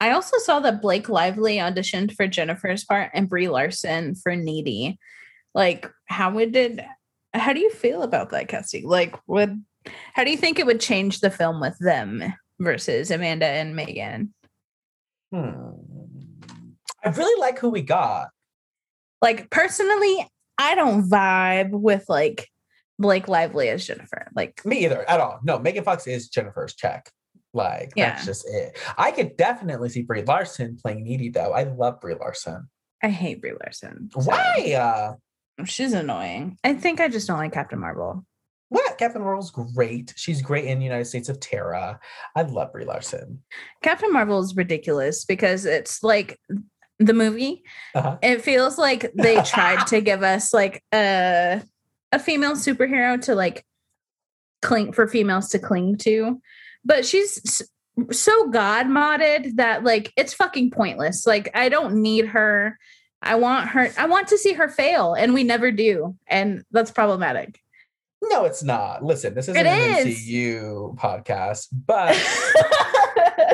I also saw that Blake Lively auditioned for Jennifer's part and Brie Larson for Needy. Like, how would did how do you feel about that casting? Like, would how do you think it would change the film with them versus Amanda and Megan? Hmm. I really like who we got. Like, personally, I don't vibe with like Blake Lively as Jennifer. Like, Me either at all. No, Megan Fox is Jennifer's check. Like Yeah. that's just it. I could definitely see Brie Larson playing Needy though. I love Brie Larson. I hate Brie Larson. so- Why? Uh, She's annoying. I think I just don't like Captain Marvel. what? Captain Marvel's great. She's great in United States of Tara. I love Brie Larson. Captain Marvel is ridiculous because it's like the movie. Uh-huh. It feels like they tried to *laughs* give us like a a female superhero to like cling for females to cling to, but she's so god modded that like it's fucking pointless. Like I don't need her. I want her. I want to see her fail, and we never do, and that's problematic. No, it's not. Listen, this isn't It an is. MCU podcast, but *laughs*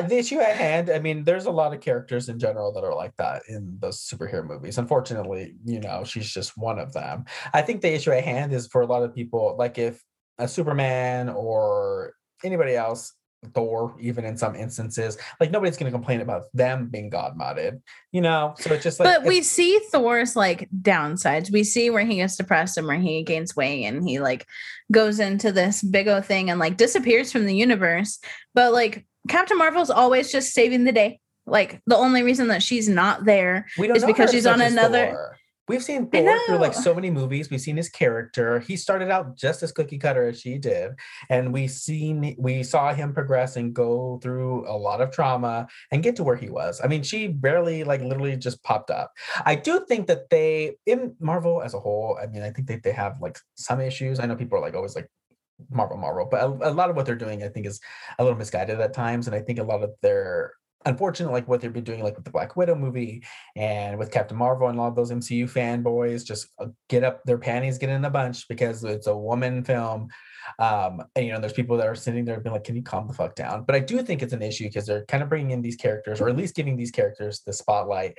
the issue at hand, I mean, there's a lot of characters in general that are like that in those superhero movies. Unfortunately, you know, she's just one of them. I think the issue at hand is for a lot of people, like if a Superman or anybody else, Thor, even in some instances, like nobody's going to complain about them being God modded, you know? So it's just like, but we see Thor's like downsides. We see where he gets depressed and where he gains weight and he like goes into this big O thing and like disappears from the universe. But like Captain Marvel's always just saving the day. Like the only reason that she's not there. it's because she's on another- Thor. We've seen Thor through like so many movies. We've seen his character. He started out just as cookie cutter as she did, and we seen we saw him progress and go through a lot of trauma and get to where he was. I mean, she barely like literally just popped up. I do think that they in Marvel as a whole. I mean, I think that they have like some issues. I know people are like always like Marvel, Marvel, but a, a lot of what they're doing, I think, is a little misguided at times, and I think a lot of their unfortunate like what they've been doing like with the black widow movie and with Captain Marvel and a lot of those MCU fanboys just uh, get up their panties, get in a bunch because it's a woman film. Um, and you know, there's people that are sitting there being like, "Can you calm the fuck down?" But I do think it's an issue because they're kind of bringing in these characters, or at least giving these characters the spotlight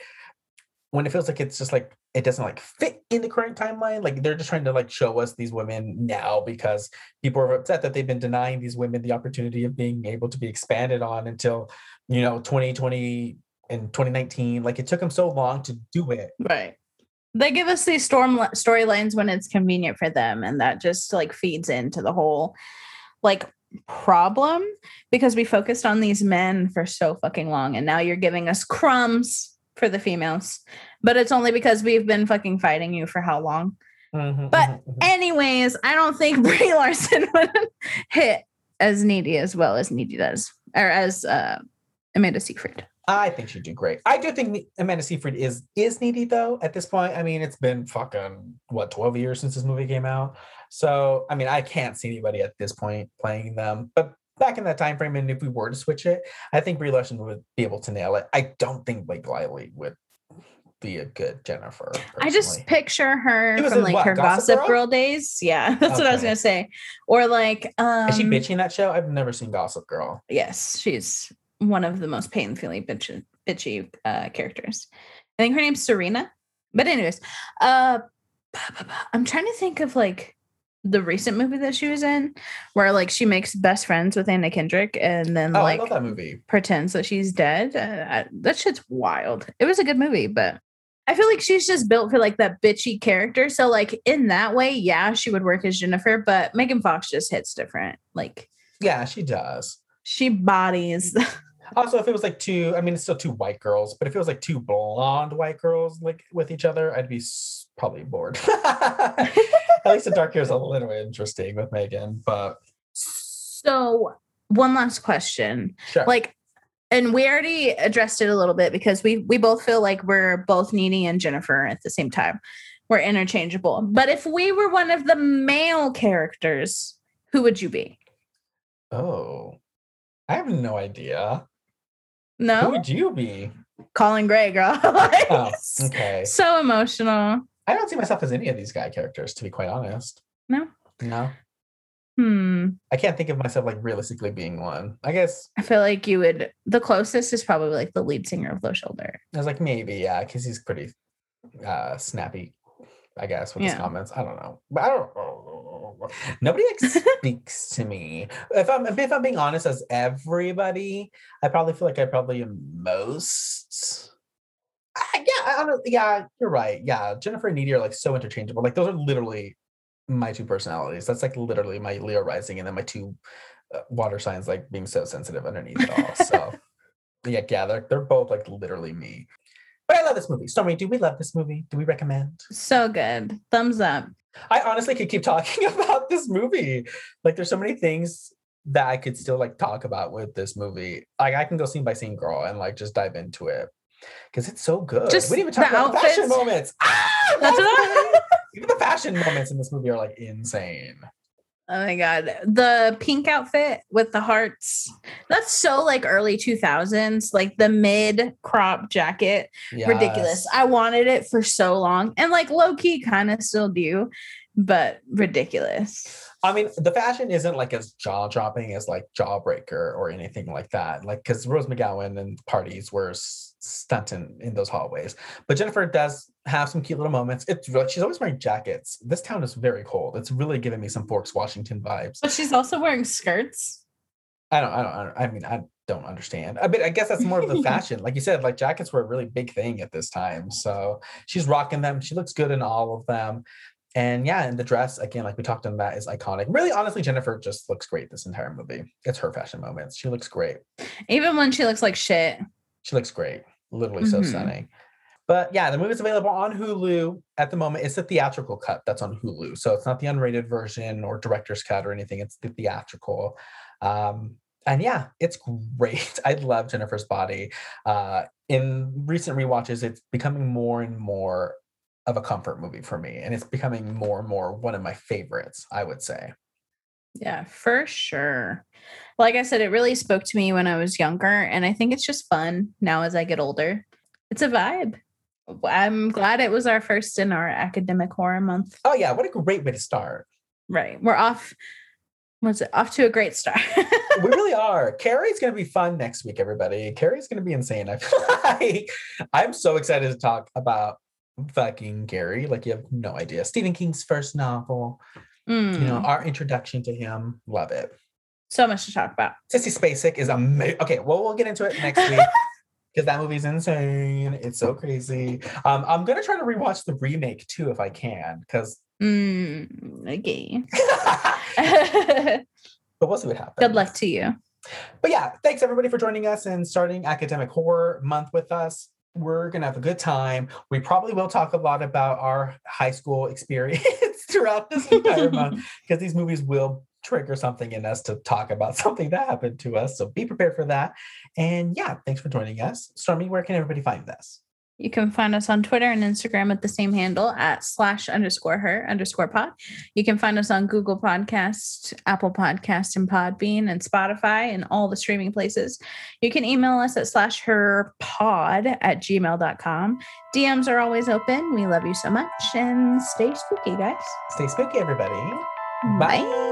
when it feels like it's just like it doesn't like fit in the current timeline. Like they're just trying to like show us these women now because people are upset that they've been denying these women the opportunity of being able to be expanded on until you know 2020 and 2019 like it took them so long to do it Right. They give us these storm storylines when it's convenient for them, and that just like feeds into the whole like problem because we focused on these men for so fucking long, and now you're giving us crumbs for the females, but it's only because we've been fucking fighting you for how long. Mhm, But mhm, mhm. Anyways, I don't think *laughs* Brie Larson would *laughs* hit as needy as well as needy does, or as uh, Amanda Seyfried. I think she'd do great. I do think Amanda Seyfried is is needy though. At this point, I mean, it's been fucking what 12 years since this movie came out. So, I mean, I can't see anybody at this point playing them. But back in that time frame, and if we were to switch it, I think Brie Larson would be able to nail it. I don't think Blake Lively would be a good Jennifer. I just picture her from in like what, her Gossip Gossip Girl? Girl days. Yeah, *laughs* that's what I was gonna say. Or like, um, is she bitching that show? I've never seen Gossip Girl. Yes, she's one of the most painfully bitchy, bitchy uh, characters. I think her name's Serena. But anyways, uh, I'm trying to think of like the recent movie that she was in, where like she makes best friends with Anna Kendrick and then Oh, I like love that movie. pretends that she's dead. Uh, I, that shit's wild. It was a good movie, but I feel like she's just built for like that bitchy character. So like in that way, yeah, she would work as Jennifer, but Megan Fox just hits different. Like Yeah, she does. she bodies. *laughs* Also, if it was like two, I mean, it's still two white girls, but if it was like two blonde white girls like with each other, I'd be s- probably bored. *laughs* *laughs* At least the dark hair is a little bit interesting with Megan, but so one last question. sure. Like and we already addressed it a little bit because we we both feel like we're both Nene and Jennifer at the same time. We're interchangeable. But if we were one of the male characters, who would you be? oh, I have no idea. No. Who would you be? Colin Gray, girl. *laughs* Oh, like, Oh, okay. So emotional. I don't see myself as any of these guy characters, to be quite honest. No? No. Hmm. I can't think of myself like realistically being one. I guess I feel like you would. The closest is probably like the lead singer of Low Shoulder. I was like maybe yeah, because he's pretty uh snappy. I guess with his comments. I don't know, but I don't. know. Nobody like *laughs* speaks to me. If I'm if I'm being honest, as everybody, I probably feel like I probably am most. Yeah, I don't. Yeah, you're right. Yeah, Jennifer and Needy are like so interchangeable. Like those are literally my two personalities. That's like literally my Leo rising, and then my two uh, water signs like being so sensitive underneath it all. So *laughs* yeah, yeah, they're they're both like literally me. But I love this movie. Stormy, do we love this movie? Do we recommend? So good. Thumbs up. I honestly could keep talking *laughs* about this movie. Like there's so many things that I could still like talk about with this movie. Like I can go scene by scene, girl, and like just dive into it because it's so good. Just we didn't even talk the about the fashion moments. Ah, That's what even the fashion moments in this movie are like insane. Oh my god. The pink outfit with the hearts. That's so like early 2000s, like the mid crop jacket. Ridiculous. I wanted it for so long and like low key kind of still do, but ridiculous. I mean, the fashion isn't like as jaw dropping as like Jawbreaker or anything like that. Like, because Rose McGowan and parties were stunting in those hallways. But Jennifer does have some cute little moments. It's really, she's always wearing jackets. This town is very cold. It's really giving me some Forks, Washington vibes. But she's also wearing skirts. I don't, I don't, I don't- I mean, I don't understand. I mean, I guess that's more of the *laughs* fashion. Like you said, like jackets were a really big thing at this time. So she's rocking them. She looks good in all of them. And yeah, and the dress, again, like we talked on that, is iconic. Really, honestly, Jennifer just looks great this entire movie. It's her fashion moments. She looks great. Even when she looks like shit. She looks great. Literally so Mhm. stunning. But yeah, the movie's available on Hulu at the moment. It's the theatrical cut that's on Hulu. So it's not the unrated version or director's cut or anything. It's the theatrical. Um, and yeah, it's great. *laughs* I love Jennifer's body. Uh, in recent rewatches, it's becoming more and more of a comfort movie for me. And it's becoming more and more one of my favorites, I would say. Yeah, for sure. Like I said, it really spoke to me when I was younger, and I think it's just fun now as I get older. It's a vibe. I'm glad it was our first in our academic horror month. Oh yeah, what a great way to start. Right. We're off. Was it off to a great start? *laughs* we really are. Carrie's going to be fun next week, everybody. Carrie's going to be insane. I feel *laughs* like I'm so excited to talk about fucking Carrie. Like you have no idea. Stephen King's first novel. You know, Mm, our introduction to him. Love it. so much to talk about. Sissy Spacek is amazing. Okay, well, we'll get into it next *laughs* week. Because that movie's insane. It's so crazy. Um, I'm gonna try to rewatch the remake too if I can. Because Mm, okay. *laughs* but we'll see what happens. Good luck to you. But yeah, thanks everybody for joining us and starting academic horror month with us. We're gonna have a good time. We probably will talk a lot about our high school experience *laughs* throughout this entire month *laughs* because these movies will trigger something in us to talk about *laughs* something that happened to us. So be prepared for that. And yeah, thanks for joining us. Stormy, where can everybody find us? You can find us on Twitter and Instagram at the same handle at slash underscore her underscore pod. You can find us on Google Podcast, Apple Podcast, and Podbean and Spotify and all the streaming places. You can email us at slash her pod at gmail.com. DMs are always open. We love you so much and stay spooky, guys. Stay spooky, everybody. Bye. Bye.